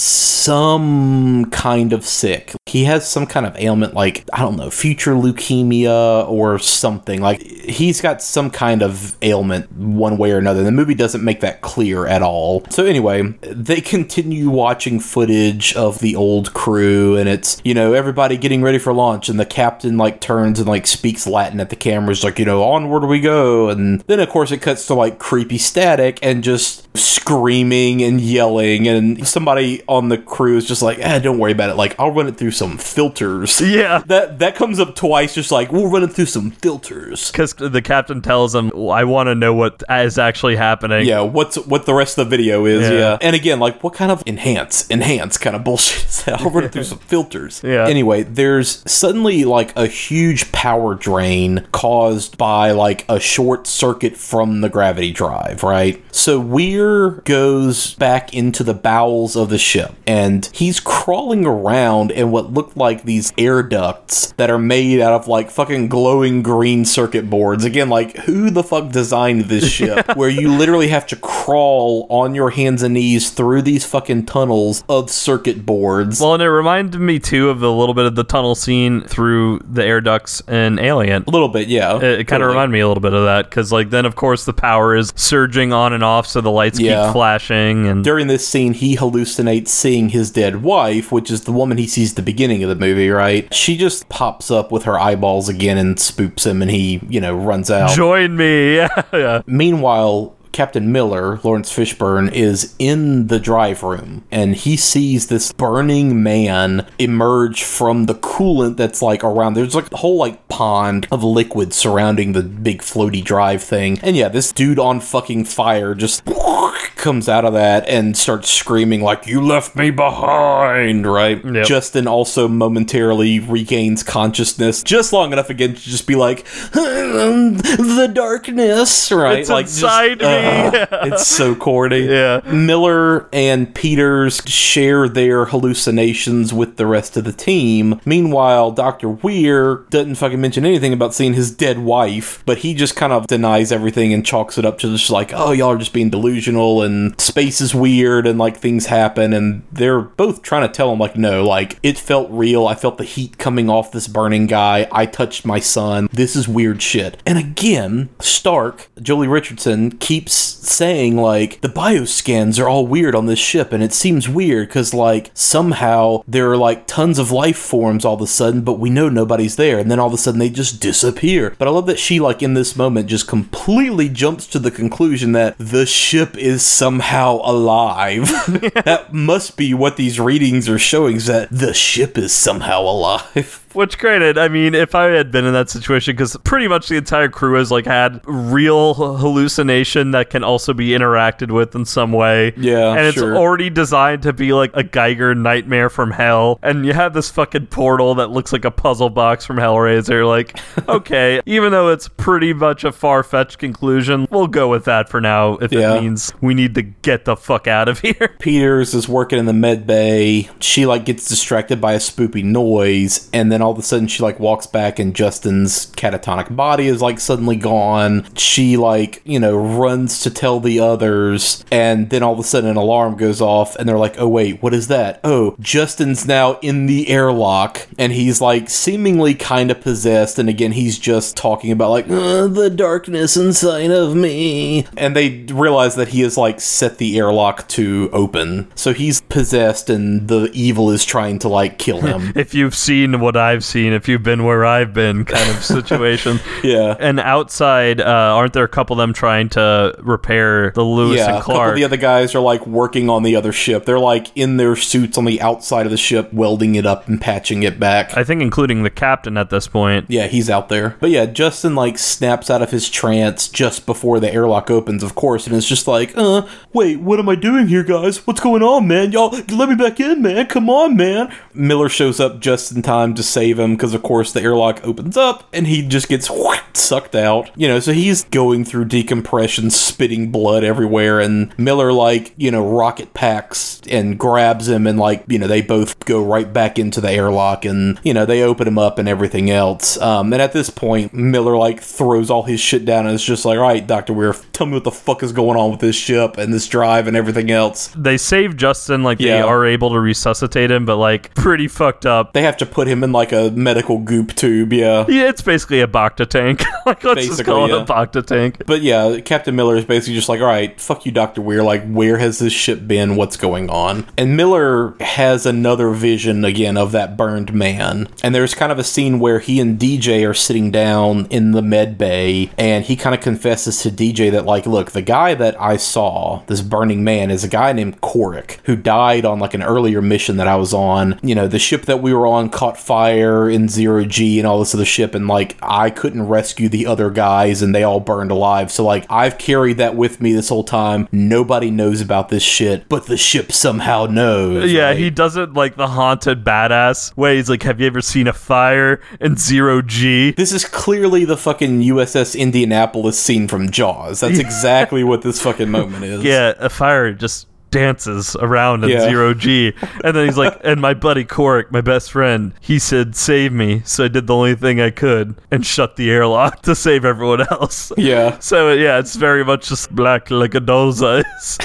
some kind of sick. He has some kind of ailment, like, I don't know, future leukemia or something. Like, he's got some kind of ailment one way or another. The movie doesn't make that clear at all. So, anyway, they continue watching footage of the old crew, and it's, you know, everybody getting ready for launch, and the captain, like, turns and, like, speaks Latin at the cameras, like, you know, onward we go. And then, of course, it cuts to, like, creepy static and just screaming and yelling, and somebody on the crew is just like, eh, don't worry about it. Like, I'll run it through some filters. Yeah. That that comes up twice, just like we'll run it through some filters. Because the captain tells him, I want to know what is actually happening. Yeah, what's what the rest of the video is? Yeah. Yeah. and again, like what kind of enhance, enhance kind of bullshit is that? I'll run it through some filters. Yeah. Anyway, there's suddenly like a huge power drain caused by like a short circuit from the gravity drive, right? So Weir goes back into the bowels of the ship, and he's crawling around in what looked like these air ducts that are made out of like fucking glowing green circuit boards. Again, like who the fuck designed this ship where you literally have to crawl on your hands and knees through these fucking tunnels of circuit boards? Well, and it reminded me too of a little bit of the tunnel scene through the air ducts in Alien. a little bit, yeah. It, it kind of Totally. reminded me a little bit of that because, like, then of course the power is surging on and off, so the lights Yeah. keep flashing, and During this scene, he hallucinates seeing his dead wife, which is the woman he sees at the beginning of the movie, right? She just pops up with her eyeballs again and spoops him, and he, you know, runs out. join me. Yeah, yeah. Meanwhile, Captain Miller, Laurence Fishburne, is in the drive room and he sees this burning man emerge from the coolant that's like around. There's like a whole like pond of liquid surrounding the big floaty drive thing. And yeah, this dude on fucking fire just comes out of that and starts screaming like you left me behind, right? Yep. Justin also momentarily regains consciousness just long enough again to just be like the darkness, right? It's like just- inside me. Uh-huh. it's so corny. Yeah. Miller and Peters share their hallucinations with the rest of the team. Meanwhile, Dr. Weir doesn't fucking mention anything about seeing his dead wife, but he just kind of denies everything and chalks it up to just like, oh, y'all are just being delusional and space is weird and like things happen. And they're both trying to tell him, like, no, like it felt real. I felt the heat coming off this burning guy. I touched my son. This is weird shit. And again, Stark, Joely Richardson, keeps saying, like, the bioscans are all weird on this ship. And it seems weird because, like, somehow there are like tons of life forms all of a sudden, but we know nobody's there. And then all of a sudden they just disappear. But I love that she, like, in this moment just completely jumps to the conclusion that the ship is somehow alive. that must be what these readings are showing is that the ship is somehow alive. Which, granted, I mean, if I had been in that situation, because pretty much the entire crew has like had real hallucination that can also be interacted with in some way. Yeah, and it's sure. already designed to be like a Giger nightmare from hell. And you have this fucking portal that looks like a puzzle box from Hellraiser. Like, okay, even though it's pretty much a far fetched conclusion, we'll go with that for now. If Yeah. it means we need to get the fuck out of here. Peters is working in the med bay. She like gets distracted by a spoopy noise, and then all of a sudden she like walks back, and Justin's catatonic body is like suddenly gone. She like you know runs to tell the others, and then all of a sudden an alarm goes off, and they're like, "Oh wait, what is that? Oh, Justin's now in the airlock, and he's like seemingly kind of possessed, and again he's just talking about like "Uh, the darkness inside of me, and they realize that he has like set the airlock to open, so he's possessed, and the evil is trying to like kill him. if you've seen what I've seen, if you've been where I've been, kind of situation. yeah. And outside, uh, aren't there a couple of them trying to repair the Lewis yeah, and a couple Clark? of the other guys are like working on the other ship. They're like in their suits on the outside of the ship, welding it up and patching it back. I think including the captain at this point. Yeah, he's out there. But yeah, Justin like snaps out of his trance just before the airlock opens, of course, and is just like, uh, wait, what am I doing here, guys? What's going on, man? Y'all, let me back in, man. Come on, man. Miller shows up just in time to save him because, of course, the airlock opens up and he just gets sucked out. You know, so he's going through decompression, spitting blood everywhere, and Miller, like, you know, rocket packs and grabs him, and, like, you know, they both go right back into the airlock and, you know, they open him up and everything else. Um, and at this point, Miller, like, throws all his shit down and it's just like, all right, Dr. Weir, tell me what the fuck is going on with this ship and this drive and everything else. They save Justin, like they are able to resuscitate him, but like pretty fucked up. They have to put him in, like, a medical goop tube, yeah. Yeah, it's basically a Bacta tank. like let's just Basically, call it a Bacta tank. But yeah, Captain Miller is basically just like, all right, fuck you, Dr. Weir. Like, where has this ship been? What's going on? And Miller has another vision again of that burned man. And there's kind of a scene where he and DJ are sitting down in the med bay, and he kind of confesses to DJ that, like, look, the guy that I saw, this burning man, is a guy named Corrick, who died on like an earlier mission that I was on. You know, the ship that we were on caught fire in zero G and all this other ship, and like, I couldn't rescue the other guys, and they all burned alive. So, like, I've carried that with me this whole time. Nobody knows about this shit, but the ship somehow knows. Yeah, right? he doesn't like the haunted badass way. He's like, Have you ever seen a fire in zero G? This is clearly the fucking USS Indianapolis scene from Jaws. That's exactly what this fucking moment is. Yeah, a fire just dances around in Yeah. zero G. And then he's like, and my buddy Cork, my best friend, he said, save me. So I did the only thing I could and shut the airlock to save everyone else. Yeah. So yeah, it's very much just black like a doll's eyes.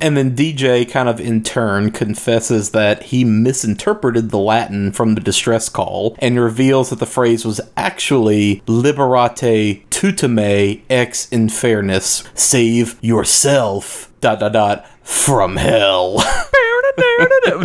And then DJ kind of in turn confesses that he misinterpreted the Latin from the distress call and reveals that the phrase was actually liberate tutemet ex infernus, save yourself, dot dot dot, from hell.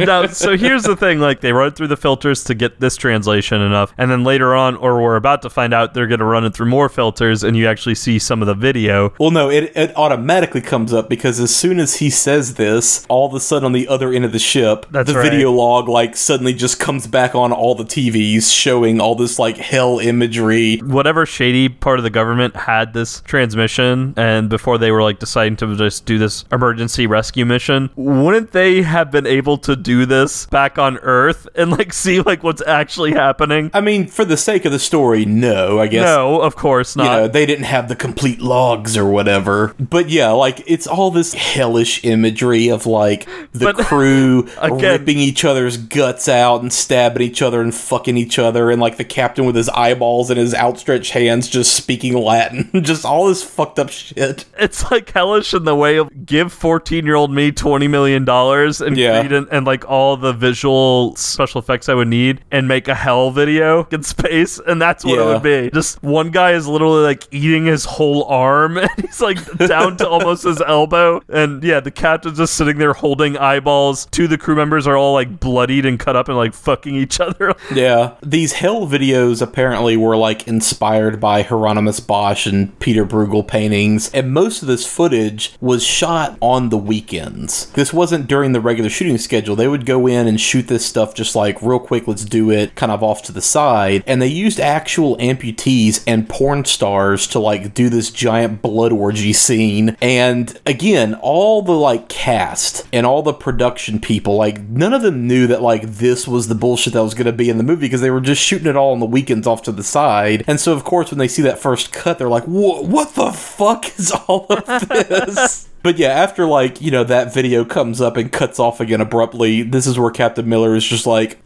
now, so here's the thing: like they run through the filters to get this translation enough, and then later on, or we're about to find out, they're going to run it through more filters, and you actually see some of the video. Well, no, it, it automatically comes up because as soon as he says this, all of a sudden on the other end of the ship, That's the right. video log like suddenly just comes back on all the TVs showing all this like hell imagery. Whatever shady part of the government had this transmission, and before they were like deciding to just do this emergency rescue mission, wouldn't they have been able to do this back on Earth and like see like what's actually happening? I mean, for the sake of the story, no, I guess. No, of course not. You know, they didn't have the complete logs or whatever. But yeah, like it's all this hellish imagery of like the But, crew again- ripping each other's guts out and stabbing each other and fucking each other and like the captain with his eyeballs and his outstretched hands just speaking Latin. just all this fucked up shit. it's like hellish in the way of give 14 year old me 20 million dollars and Yeah. create an, and like all the visual special effects i would need and make a hell video in space and that's what it would be just one guy is literally like eating his whole arm and he's like down to almost his elbow and yeah the captain's just sitting there holding eyeballs two of the crew members are all like bloodied and cut up and like fucking each other Yeah. These hell videos apparently were like inspired by Hieronymus Bosch and Peter Bruegel paintings, and most of this footage was shot on the weekends. This wasn't during the regular shooting schedule. They would go in and shoot this stuff just like real quick, let's do it, kind of off to the side. And they used actual amputees and porn stars to like do this giant blood orgy scene. And again, all the like cast and all the production people, like none of them knew that like this was the bullshit that was going to be in the movie because they were just shooting it all on the weekends off to the side. And so, of course, when they see that first cut, they're like, "What? What the fuck is all of this?" But yeah, after like, you know, that video comes up and cuts off again abruptly, this is where Captain Miller is just like,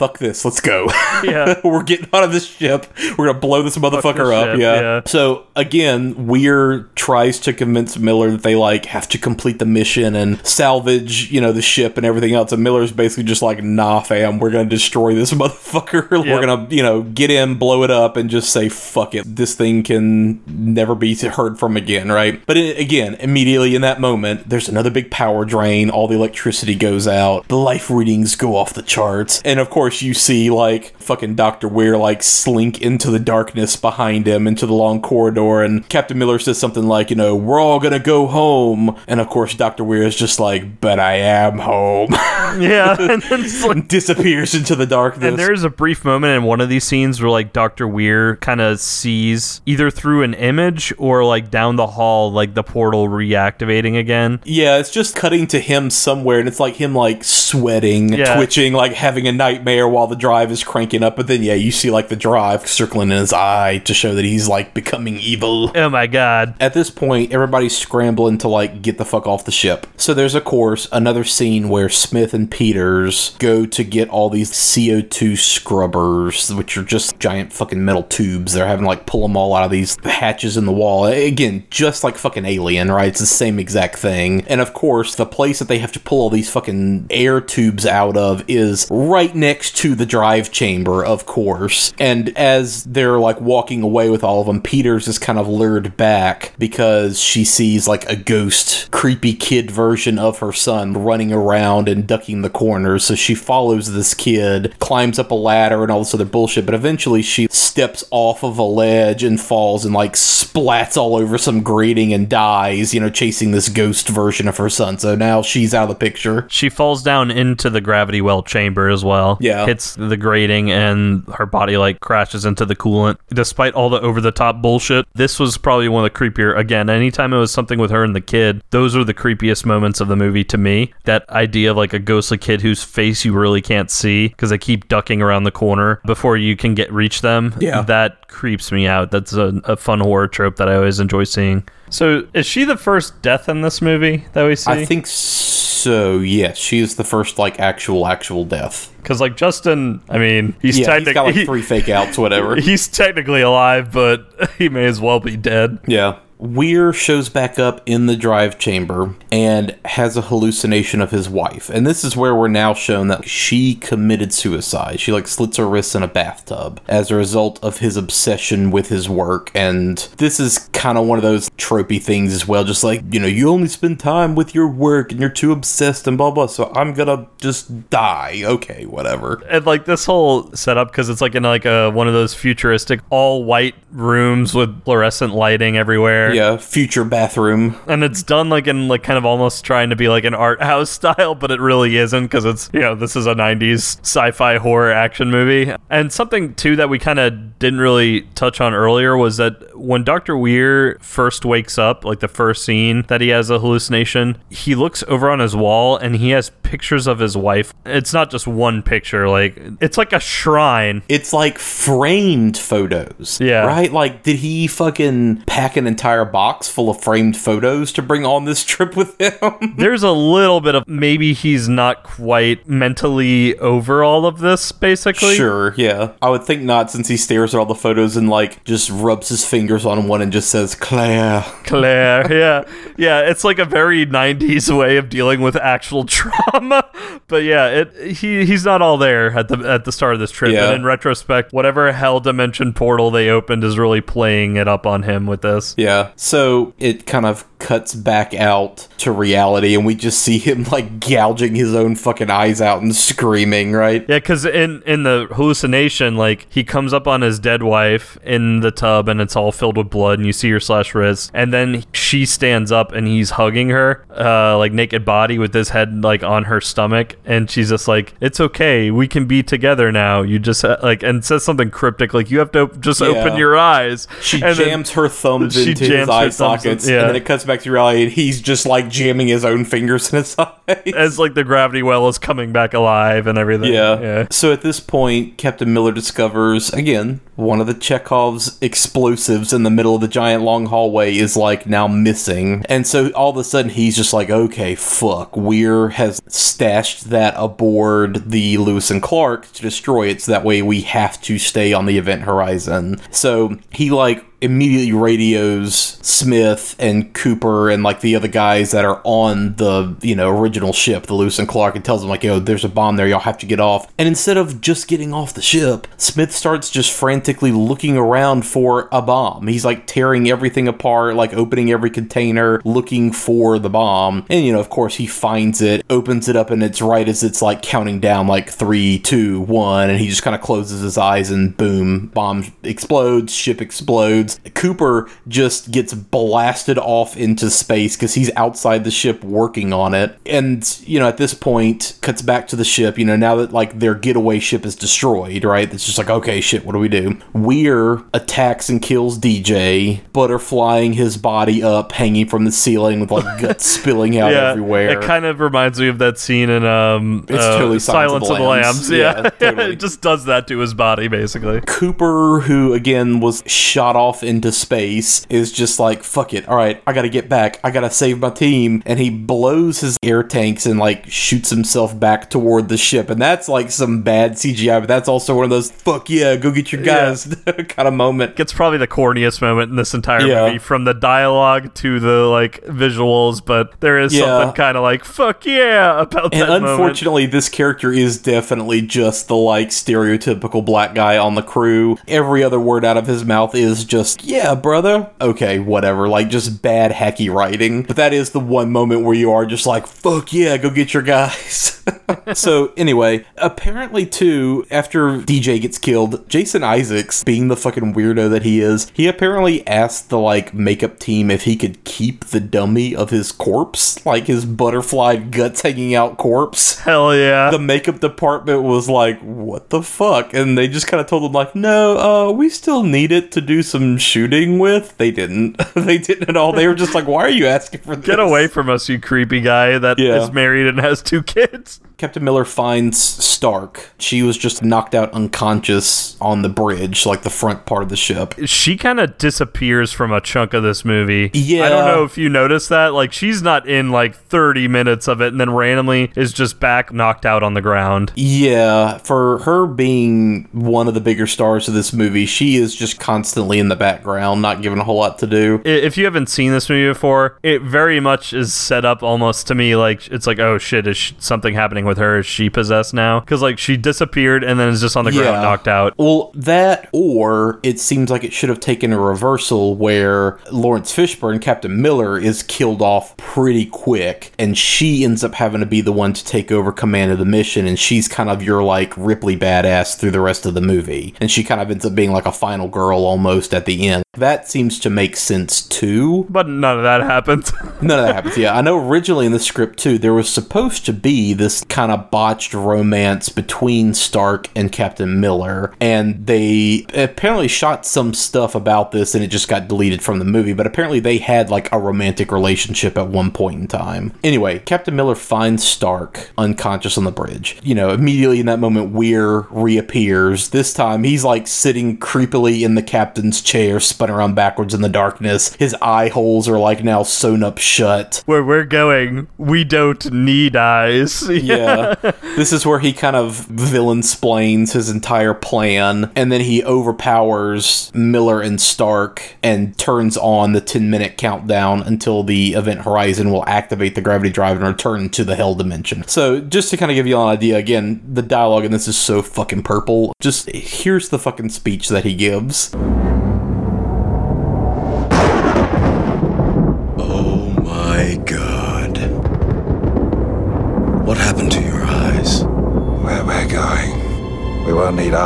fuck this, let's go. Yeah. We're getting out of this ship. We're going to blow this motherfucker this up. ship, yeah. yeah. So again, Weir tries to convince Miller that they like have to complete the mission and salvage, you know, the ship and everything else. And Miller's basically just like, nah, fam, we're going to destroy this motherfucker. We're going to, you know, get in, blow it up, and just say, fuck it. This thing can never be heard from again, right? But it, again, immediately in that moment, there's another big power drain. All the electricity goes out. The life readings go off the charts. And of course, you see like fucking Dr. Weir like slink into the darkness behind him into the long corridor. And Captain Miller says something like, you know, we're all gonna go home. And of course, Dr. Weir is just like, but I am home. yeah, and then like Disappears into the darkness. And there's a brief moment in one of these scenes where like Dr. Weir kind of sees either through an image or like down the hall like the portal reactivating again. Yeah, it's just cutting to him somewhere, and it's like him like sweating, Yeah. twitching, like having a nightmare while the drive is cranking up. But then, yeah, you see like the drive circling in his eye to show that he's like becoming evil. Oh my god. At this point, everybody's scrambling to like get the fuck off the ship. So there's of course another scene where Smith and Peters go to get all these CO2 scrubbers, which are just giant fucking metal tubes. They're having like pull them all out of these hatches in the wall. Again, just like fucking Alien, right? It's the same exact thing. And of course, the place that they have to pull all these fucking air tubes out of is right next to the drive chamber, of course. And as they're like walking away with all of them, Peters is kind of lured back because she sees like a ghost, creepy kid version of her son running around and ducking the corners. So she follows this kid, climbs up a ladder and all this other bullshit. But eventually she steps off of a ledge and falls and like splats all over some grating and dies, you know, chasing this ghost version of her son. So now she's out of the picture. She falls down into the gravity well chamber as well. Yeah. Hits the grating and her body like crashes into the coolant. Despite all the over the top bullshit, this was probably one of the creepier. Again, anytime it was something with her and the kid, those are the creepiest moments of the movie to me. That idea of like a ghostly kid whose face you really can't see because they keep ducking around the corner before you can get reach them. Yeah. That creeps me out. That's a, a fun horror trope that I always enjoy seeing. So, is she the first death in this movie that we see? I think so. So, yes, she is the first like actual actual death. Because like Justin, I mean, he's yeah, he's got like technically three fake outs, whatever. he's technically alive, but he may as well be dead. Yeah. Weir shows back up in the drive chamber and has a hallucination of his wife. And this is where we're now shown that she committed suicide. She like slits her wrists in a bathtub as a result of his obsession with his work. And this is kind of one of those tropey things as well. Just like, you know, you only spend time with your work and you're too obsessed and blah blah. So I'm gonna just die. Okay, whatever. And like this whole setup, because it's like in like a one of those futuristic all white rooms with fluorescent lighting everywhere. Yeah, future bathroom. And it's done like in like kind of almost trying to be like an art house style, but it really isn't because it's you know this is a '90s sci-fi horror action movie. And something too that we kind of didn't really touch on earlier was that when Doctor Weir first wakes up, like the first scene that he has a hallucination, he looks over on his wall and he has pictures of his wife. It's not just one picture; like it's like a shrine. It's like framed photos. Yeah. Right? Like, did he fucking pack an entire box full of framed photos to bring on this trip with him? There's a little bit of maybe he's not quite mentally over all of this, basically. Sure, yeah. I would think not since he stares at all the photos and, like, just rubs his fingers on one and just says, Claire. Claire, yeah. Yeah, it's like a very 90s way of dealing with actual trauma. But yeah, it he he's not all there at the at the start of this trip. Yeah. And in retrospect, whatever hell dimension portal they opened is really playing it up on him with this. Yeah. So it kind of cuts back out to reality and we just see him like gouging his own fucking eyes out and screaming, right? Yeah, because in in the hallucination, like he comes up on his dead wife in the tub, and it's all filled with blood, and you see her slash wrist, and then she stands up and he's hugging her, uh, like naked body with his head like on her stomach, and she's just like, "It's okay, we can be together now." You just uh, like and says something cryptic like, "You have to just Yeah. open your eyes." She And jams her thumbs she into his eye thumbs in- sockets, yeah. and then it cuts back to reality, and he's just like jamming his own fingers in his eyes. as like the gravity well is coming back alive and everything. Yeah. yeah. So at this point, Captain Miller discovers again one of the Chekhov's explosives in the middle of the giant long hallway is like now missing, and so all of a sudden he's just like, okay, fuck, Weir has stashed that aboard the Lewis and Clark to destroy it, so that way we have to stay on the event horizon. So he like immediately radios Smith and Cooper and like the other guys that are on the you know original ship, the Lewis and Clark, and tells them like, "Yo, there's a bomb there. Y'all have to get off." And instead of just getting off the ship, Smith starts just frantically looking around for a bomb. He's like tearing everything apart, like opening every container, looking for the bomb. And you know, of course, he finds it, opens it up, and it's right as it's like counting down, like three, two, one, and he just kind of closes his eyes, and boom, bomb explodes, ship explodes. Cooper just gets blasted off into space because he's outside the ship working on it. And, you know, at this point, cuts back to the ship, you know, now that like their getaway ship is destroyed, right? It's just like, okay, shit, what do we do? Weir attacks and kills DJ, butterflying his body up, hanging from the ceiling with like guts spilling out yeah, everywhere. It kind of reminds me of that scene in um, It's uh, totally Silence of the Lambs. Yeah, Yeah, totally. it just does that to his body basically. Cooper, who again was shot off into space, is just like, fuck it. All right, I gotta get back. I gotta save my team. And he blows his air tanks and like shoots himself back toward the ship. And that's like some bad CGI, but that's also one of those, fuck yeah, go get your guys kind of moment. It's probably the corniest moment in this entire Yeah. movie, from the dialogue to the like visuals. But there is Yeah. something kind of like "fuck yeah" about And that moment. unfortunately, this character is definitely just the like stereotypical black guy on the crew. Every other word out of his mouth is just, yeah, brother. Okay, whatever. Like just bad, hacky writing. But that is the one moment where you are just like, fuck yeah, go get your guys. so, anyway, apparently, too, after DJ gets killed, Jason Isaacs, being the fucking weirdo that he is, he apparently asked the like makeup team if he could keep the dummy of his corpse, like his butterfly guts hanging out corpse. Hell yeah. The makeup department was like, "What the fuck?" And they just kind of told him like, "No, uh, we still need it to do some shooting with." They didn't. they didn't at all. They were just like, "Why are you asking for this?" Get away from us, you creepy guy that is Yeah. married and has two kids. Captain Miller finds Stark. She was just knocked out unconscious on the bridge, like the front part of the ship. She kind of disappears from a chunk of this movie. Yeah. I don't know if you noticed that. Like, she's not in like 30 minutes of it and then randomly is just back knocked out on the ground. Yeah, for her being one of the bigger stars of this movie, she is just constantly in the background, not given a whole lot to do. If you haven't seen this movie before, it very much is set up almost to me like it's like, oh shit, is something happening with her? Is she possessed now? Because like she disappeared and then is just on the ground knocked out. Well, that or it seems like it should have taken a reversal where Laurence Fishburne, Captain Miller, is killed off pretty quick, and she ends up having to be the one to take over command of the mission, and she's kind of your like Ripley badass through the rest of the movie, and she kind of ends up being like a final girl almost at the end. That seems to make sense too. But none of that happens. None of that happens. Yeah, I know originally in the script too, there was supposed to be this kind of botched romance between Stark and Captain Miller, and they apparently shot some stuff about this and it just got deleted from the movie, but apparently they had like a romantic relationship at one point in time. Anyway, Captain Miller finds Stark unconscious on the bridge. You know, immediately in that moment, Weir reappears. This time he's like sitting creepily in the captain's chair, spun around backwards in the darkness. His eye holes are like now sewn up shut. Where we're going, we don't need eyes. Yeah. this is where he kind of villain splains his entire plan, and then he overpowers Miller and Stark and turns on the 10 minute countdown until the event horizon will activate the gravity drive and return to the hell dimension. So, just to kind of give you an idea, again, the dialogue in this is so fucking purple. Just here's the fucking speech that he gives.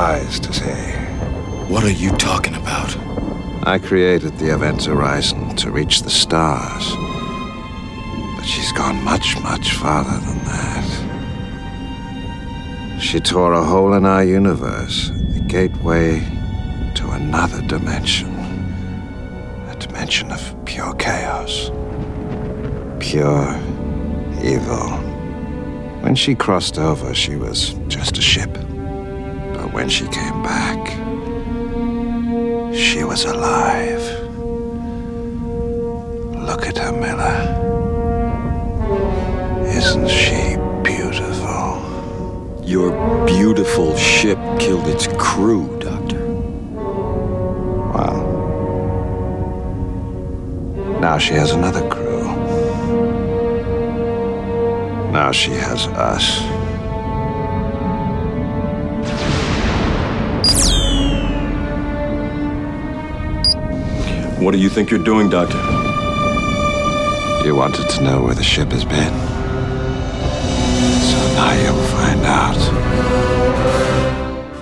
We won't need eyes to see. What are you talking about? I created the Event Horizon to reach the stars. But she's gone much, much farther than that. She tore a hole in our universe, a gateway to another dimension. A dimension of pure chaos. Pure evil. When she crossed over, she was just a ship. But when she came back, she was alive. Look at her, Miller. Isn't she beautiful? Your beautiful ship killed its crew, Doctor. Well, now she has another crew. Now she has us. What do you think you're doing, Doctor? You wanted to know where the ship has been. So now you'll find out.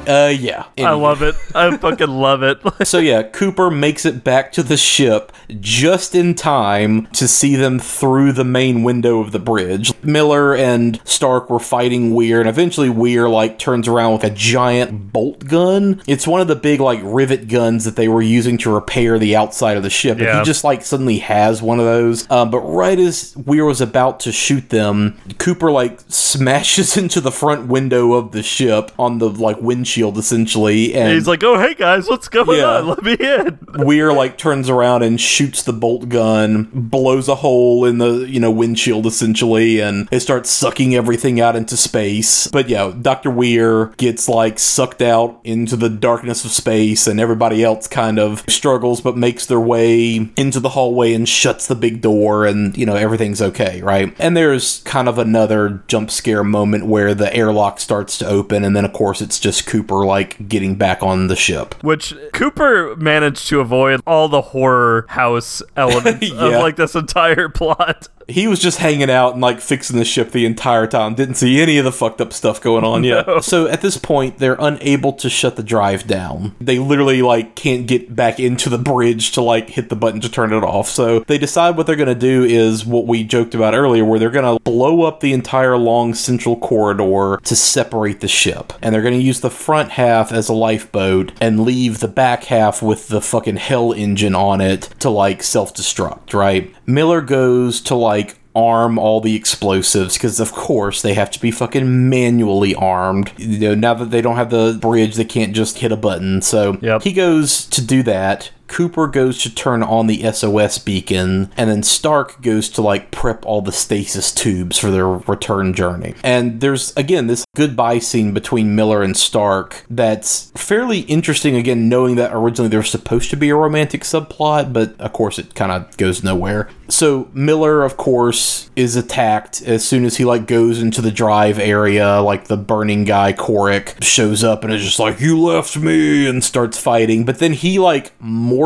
Uh, yeah. I love it. I fucking love it. so yeah, Cooper makes it back to the ship just in time to see them through the main window of the bridge. Miller and Stark were fighting Weir, and eventually Weir like turns around with a giant bolt gun. It's one of the big like rivet guns that they were using to repair the outside of the ship. And Yeah. he just like suddenly has one of those. Um, but right as Weir was about to shoot them, Cooper like smashes into the front window of the ship on the like windshield essentially, and He's like, "Oh, hey guys, what's going Yeah. on? Let me in." Weir like turns around and shoots the bolt gun, blows a hole in the you know windshield essentially, and it starts sucking everything out into space. But yeah, Doctor Weir gets like sucked out into the darkness of space, and everybody else kind of struggles but makes their way into the hallway and shuts the big door, and you know everything's okay, right? And there's kind of another jump scare moment where the airlock starts to open, and then of course it's just Cooper like getting back on the ship. Which Cooper managed to avoid all the horror house elements Yeah. of like this entire plot. He was just hanging out and like fixing the ship the entire time. Didn't see any of the fucked up stuff going on yet. So at this point, they're unable to shut the drive down. They literally like can't get back into the bridge to like hit the button to turn it off. So they decide what they're gonna do is what we joked about earlier, where they're gonna blow up the entire long central corridor to separate the ship, and they're gonna use the front half as a lifeboat and leave the back half with the fucking hell engine on it to like self destruct. Right? Miller goes to like arm all the explosives because of course they have to be fucking manually armed you know now that they don't have the bridge they can't just hit a button so he goes to do that Cooper goes to turn on the SOS beacon, and then Stark goes to like prep all the stasis tubes for their return journey. And there's again this goodbye scene between Miller and Stark that's fairly interesting, again, knowing that originally there was supposed to be a romantic subplot, but of course it kind of goes nowhere. So Miller, of course, is attacked as soon as he like goes into the drive area, like the burning guy Corrick shows up and is just like, You left me and starts fighting. But then he like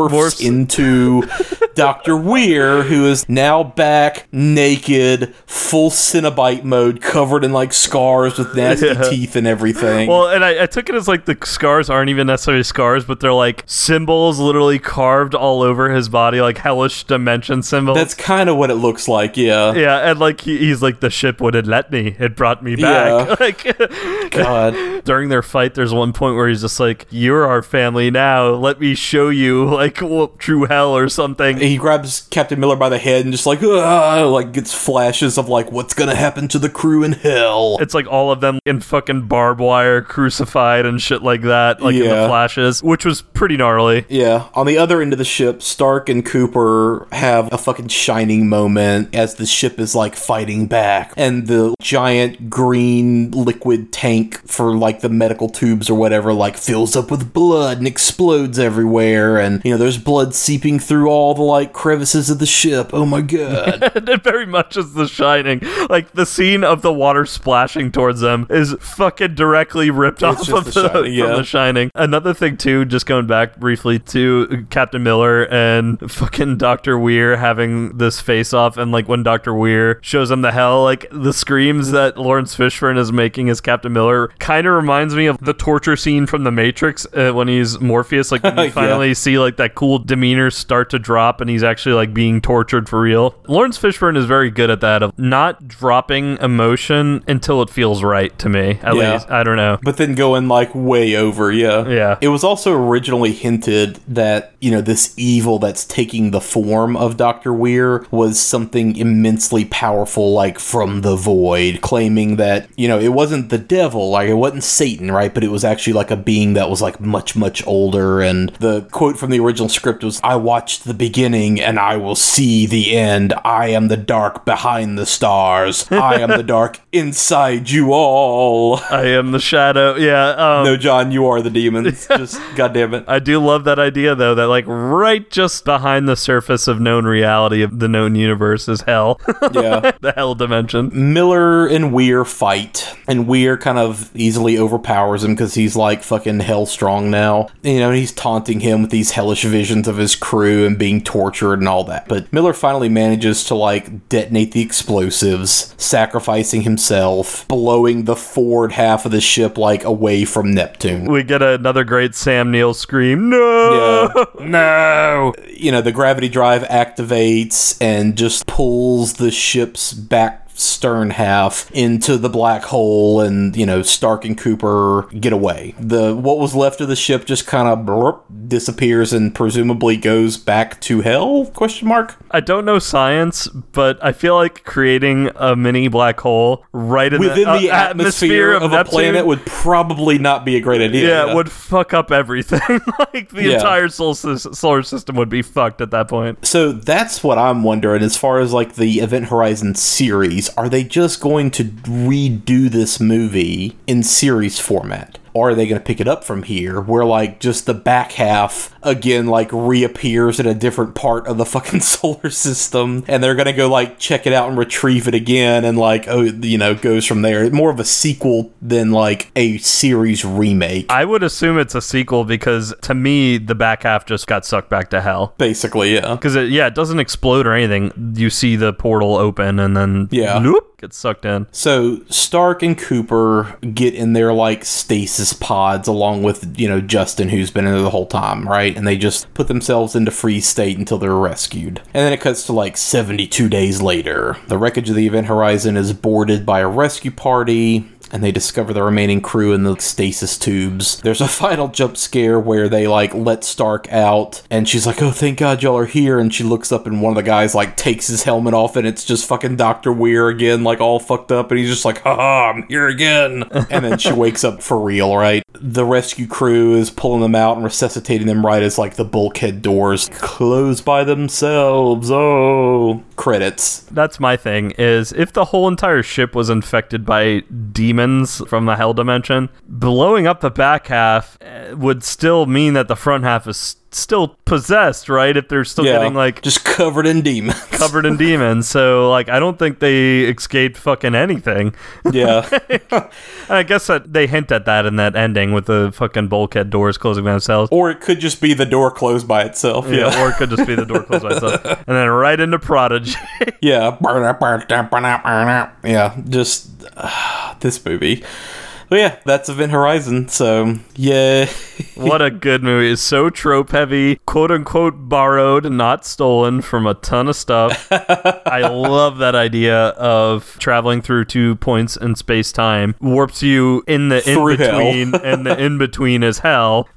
morphs, into Dr. Weir, who is now back naked, full Cenobite mode, covered in like scars with nasty Yeah. teeth and everything. Well, and I, I took it as like the scars aren't even necessarily scars, but they're like symbols literally carved all over his body, like hellish dimension symbols. That's kind of what it looks like, yeah. yeah, and like he, he's like the ship wouldn't let me; it brought me back. Yeah. like, God. During their fight, there's one point where he's just like, "You're our family now. Let me show you like what true hell or something." He grabs Captain Miller by the head and just like, like gets flashes of like what's gonna happen to the crew in hell. It's like all of them in fucking barbed wire, crucified and shit like that, like in the flashes, which was pretty gnarly. Yeah. On the other end of the ship, Stark and Cooper have a fucking shining moment as the ship is like fighting back. And the giant green liquid tank for like the medical tubes or whatever like fills up with blood and explodes everywhere. And, you know, know, there's blood seeping through all the like crevices of the ship. Oh my god. it very much is The Shining. Like the scene of the water splashing towards them is fucking directly ripped off of The the, Shining, yeah. from The Shining. Another thing too, just going back briefly to Captain Miller and fucking Doctor Weir having this face off, and like when Doctor Weir shows him the hell, like the screams that Laurence Fishburne is making as Captain Miller kind of reminds me of the torture scene from The Matrix uh, when he's Morpheus. Like when you Yeah. finally see like that cool demeanor start to drop, and he's actually like being tortured for real. Laurence Fishburne is very good at that of not dropping emotion until it feels right to me. At Yeah. least I don't know. but then going like way over, yeah. Yeah. It was also originally hinted that, you know, this evil that's taking the form of Dr. Weir was something immensely powerful, like from the void, claiming that, you know, it wasn't the devil, like it wasn't Satan, right? But it was actually like a being that was like much, much older. And the quote from the original script was, I watched the beginning and I will see the end. I am the dark behind the stars. I am the dark inside you all. I am the shadow. Yeah. Um, No, John, you are the demons. Just goddamn it. I do love that idea though that like right just behind the surface of known reality of the known universe is hell. Yeah. the hell dimension. Miller and Weir fight, and Weir kind of easily overpowers him because he's like fucking hell strong now. You know, he's taunting him with these hellish visions of his crew and being tortured and all that. But Miller finally manages to like detonate the explosives, sacrificing himself, blowing the forward half of the ship like away from Neptune. We get another great Sam Neill scream. No. Yeah. No. You know, the gravity drive activates and just pulls the ship's back stern half into the black hole and you know Stark and Cooper get away. The what was left of the ship just kind of disappears and presumably goes back to hell? Question mark. I don't know science, but I feel like creating a mini black hole right in Within the, the uh, atmosphere, of, a planet would probably not be a great idea. yeah, it would fuck up everything. like the Yeah. entire solar system would be fucked at that point. So that's what I'm wondering as far as like the Event Horizon series. Are they just going to redo this movie in series format? Or are they going to pick it up from here where like just the back half again like reappears in a different part of the fucking solar system and they're to go like check it out and retrieve it again and like oh you know goes from there. More of a sequel than like a series remake. I would assume it's a sequel because to me the back half just got sucked back to hell. Basically, yeah. Because it, yeah, it doesn't explode or anything. You see the portal open and then Yeah. loop, gets sucked in. So Stark and Cooper get in their like stasis pods along with, you know, Justin who's been in there the whole time, right? And they just put themselves into free state until they're rescued. And then it cuts to like 72 days later. The wreckage of the Event Horizon is boarded by a rescue party. And they discover the remaining crew in the stasis tubes. There's a final jump scare where they like let Stark out, and she's like, "Oh, thank God y'all are here." And she looks up, and one of the guys like takes his helmet off, and it's just fucking Doctor Weir again, like all fucked up, and he's just like, "Haha, I'm here again." and then she wakes up for real, right? The rescue crew is pulling them out and resuscitating them right as like the bulkhead doors close by themselves. Oh, credits. That's my thing is if the whole entire ship was infected by demons from the hell dimension, blowing up the back half eh, would still mean that the front half is still possessed, right? If they're still getting like just covered in demons. covered in demons. So like I don't think they escaped fucking anything. Yeah. I guess that they hint at that in that ending with the fucking bulkhead doors closing by themselves. Or it could just be the door closed by itself. Yeah. Yeah, or it could just be the door closed by itself. And then right into Prodigy. yeah. Yeah. Just uh, this movie. But yeah, that's Event Horizon. So yeah. what a good movie. It's so trope heavy, quote unquote borrowed, not stolen from a ton of stuff. I love that idea of traveling through two points in space time. Warps you in the in between, and the in between is hell.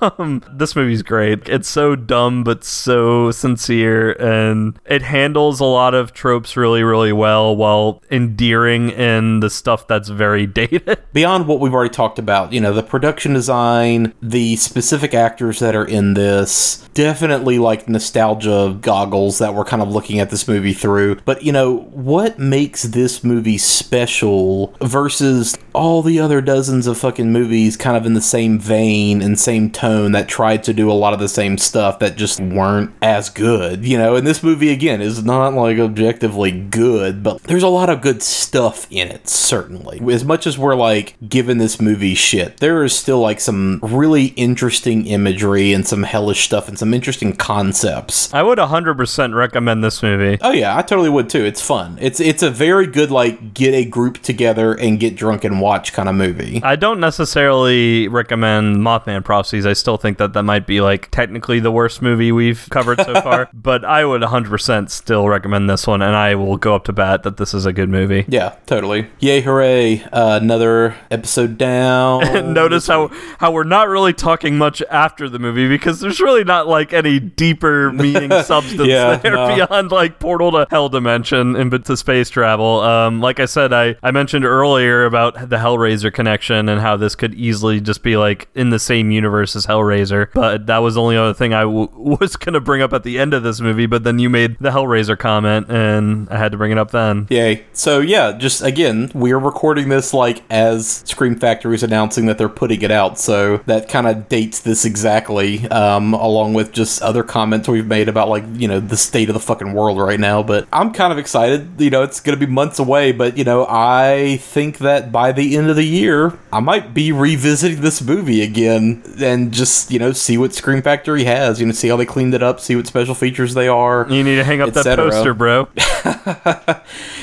um, this movie's great. It's so dumb, but so sincere, and it handles a lot of tropes really, really well while endearing in the stuff that's very dated. Beyond what we've already talked about, you know, the production design, the specific actors that are in this, definitely like nostalgia goggles that we're kind of looking at this movie through. But, you know, what makes this movie special versus all the other dozens of fucking movies kind of in the same vein and same tone that tried to do a lot of the same stuff that just weren't as good, you know? And this movie, again, is not like objectively good, but there's a lot of good stuff in it, certainly. As much as we're like giving this movie shit, there is still like some really interesting imagery and some hellish stuff and some interesting concepts. I would 100% recommend this movie. Oh yeah, I totally would too. It's fun. It's it's a very good like get a group together and get drunk and watch kind of movie. I don't necessarily recommend Mothman Prophecies. I still think that that might be like technically the worst movie we've covered so far, but I would 100% still recommend this one and I will go up to bat that this is a good movie. Yeah, totally. Yay, hooray. Uh, another episode down. Notice how how we're not really talking much after the movie because there's really not like any deeper meaning substance Yeah, there no. beyond like portal to hell dimension and but to space travel. Um, like I said, I I mentioned earlier about the Hellraiser connection and how this could easily just be like in the same universe as Hellraiser, but that was the only other thing I w- was gonna bring up at the end of this movie. But then you made the Hellraiser comment, and I had to bring it up then. Yay. So yeah, just again, we're recording this like as Scream Factory is announcing that they're putting it out. So that kind of dates this exactly, um, along with just other comments we've made about like, you know, the state of the fucking world right now. But I'm kind of excited. You know, it's gonna be months away, but you know, I think that by the end of the year, I might be revisiting this movie again and just, you know, see what Scream Factory has, you know, see how they cleaned it up, see what special features they are. You need to hang up that poster, bro.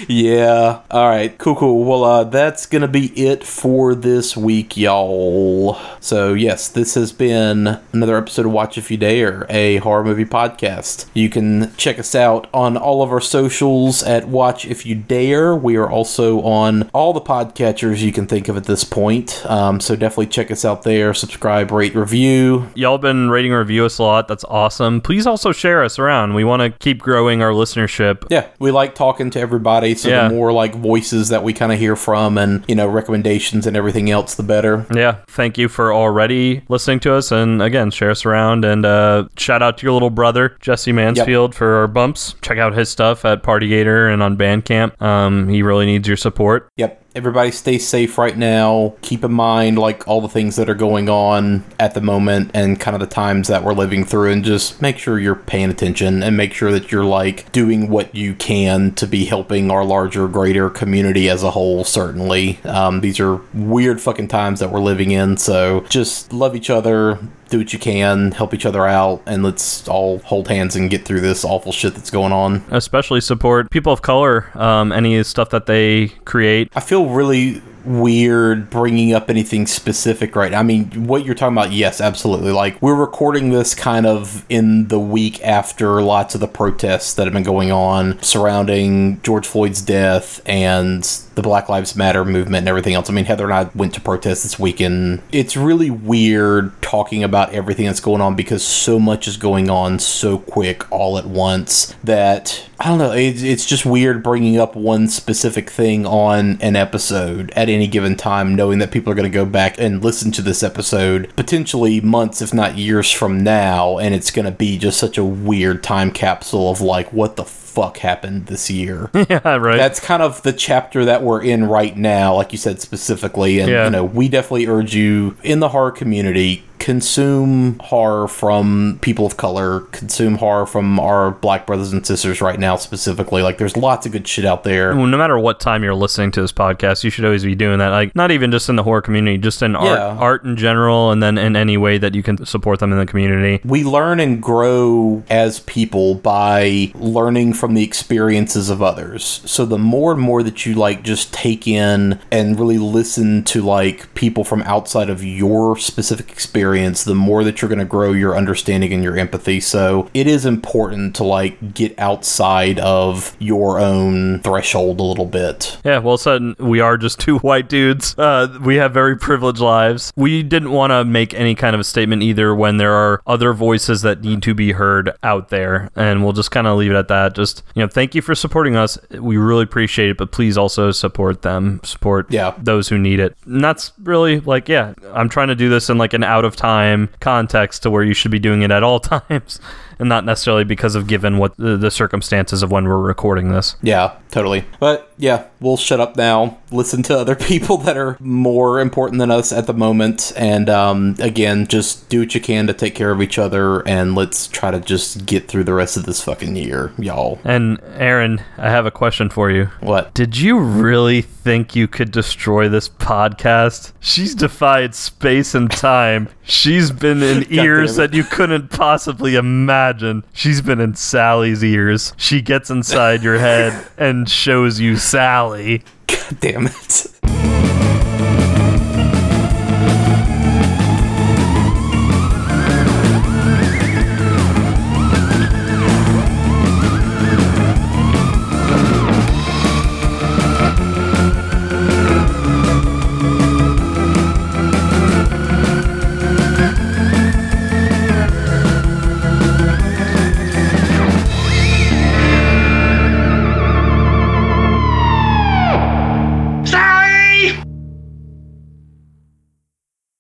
Yeah. All right. Cool. Cool. Well, uh, that's gonna be it for this week, y'all. So yes, this has been another episode of Watch If You Dare, a horror movie podcast. You can check us out on all of our socials at Watch If You Dare. We are also on all the podcatchers you can think of at this point. Um, so definitely check us out there. Subscribe, rate, review. Y'all been rating and review us a lot. That's awesome. Please also share us around. We want to keep growing our listenership. Yeah, we like talking to everybody. So Yeah. the more like voices that we kind of hear from, and you know recommendations and everything else, the better. Yeah, thank you for already listening to us. And again, share us around. And uh, shout out to your little brother, Jesse Mansfield, for our bumps. Check out his stuff at Party Gator and on Bandcamp. Um, he really needs your support. Yep. Everybody stay safe right now. Keep in mind like all the things that are going on at the moment and kind of the times that we're living through and just make sure you're paying attention and make sure that you're like doing what you can to be helping our larger, greater community as a whole, certainly. Um, these are weird fucking times that we're living in, so just love each other, do what you can, help each other out, and let's all hold hands and get through this awful shit that's going on. Especially support people of color, um, any stuff that they create. I feel really weird bringing up anything specific right now. I mean, what you're talking about, yes, absolutely. Like, we're recording this kind of in the week after lots of the protests that have been going on surrounding George Floyd's death and the Black Lives Matter movement and everything else. I mean, Heather and I went to protest this weekend. It's really weird talking about everything that's going on because so much is going on so quick all at once that I don't know. It's, it's just weird bringing up one specific thing on an episode at any given time, knowing that people are going to go back and listen to this episode potentially months, if not years from now, and it's going to be just such a weird time capsule of like, what the fuck happened this year? yeah, right. That's kind of the chapter that we're in right now, like you said specifically. And, Yeah. you know, we definitely urge you in the horror community, consume horror from people of color, consume horror from our black brothers and sisters right now, specifically. Like, there's lots of good shit out there. Well, no matter what time you're listening to this podcast, you should always be doing that. Like, not even just in the horror community, just in art, art in general, and then in any way that you can support them in the community. We learn and grow as people by learning from the experiences of others. So the more and more that you like just take in and really listen to like people from outside of your specific experience experience, the more that you're going to grow your understanding and your empathy. So it is important to like get outside of your own threshold a little bit. Yeah, well said. We are just two white dudes. Uh, we have very privileged lives. We didn't want to make any kind of a statement either when there are other voices that need to be heard out there. And we'll just kind of leave it at that. Just, you know, thank you for supporting us. We really appreciate it, but please also support them, support Yeah. those who need it. And that's really like, yeah, I'm trying to do this in like an out of time context to where you should be doing it at all times and not necessarily because of given what the, the circumstances of when we're recording this. Yeah, totally. But yeah, we'll shut up now. Listen to other people that are more important than us at the moment. And um, again, just do what you can to take care of each other. And let's try to just get through the rest of this fucking year, y'all. And Aaron, I have a question for you. What? Did you really think you could destroy this podcast? She's defied space and time. She's been in ears that you couldn't possibly imagine. She's been in Sally's ears. She gets inside your head and shows you Sally. God damn it.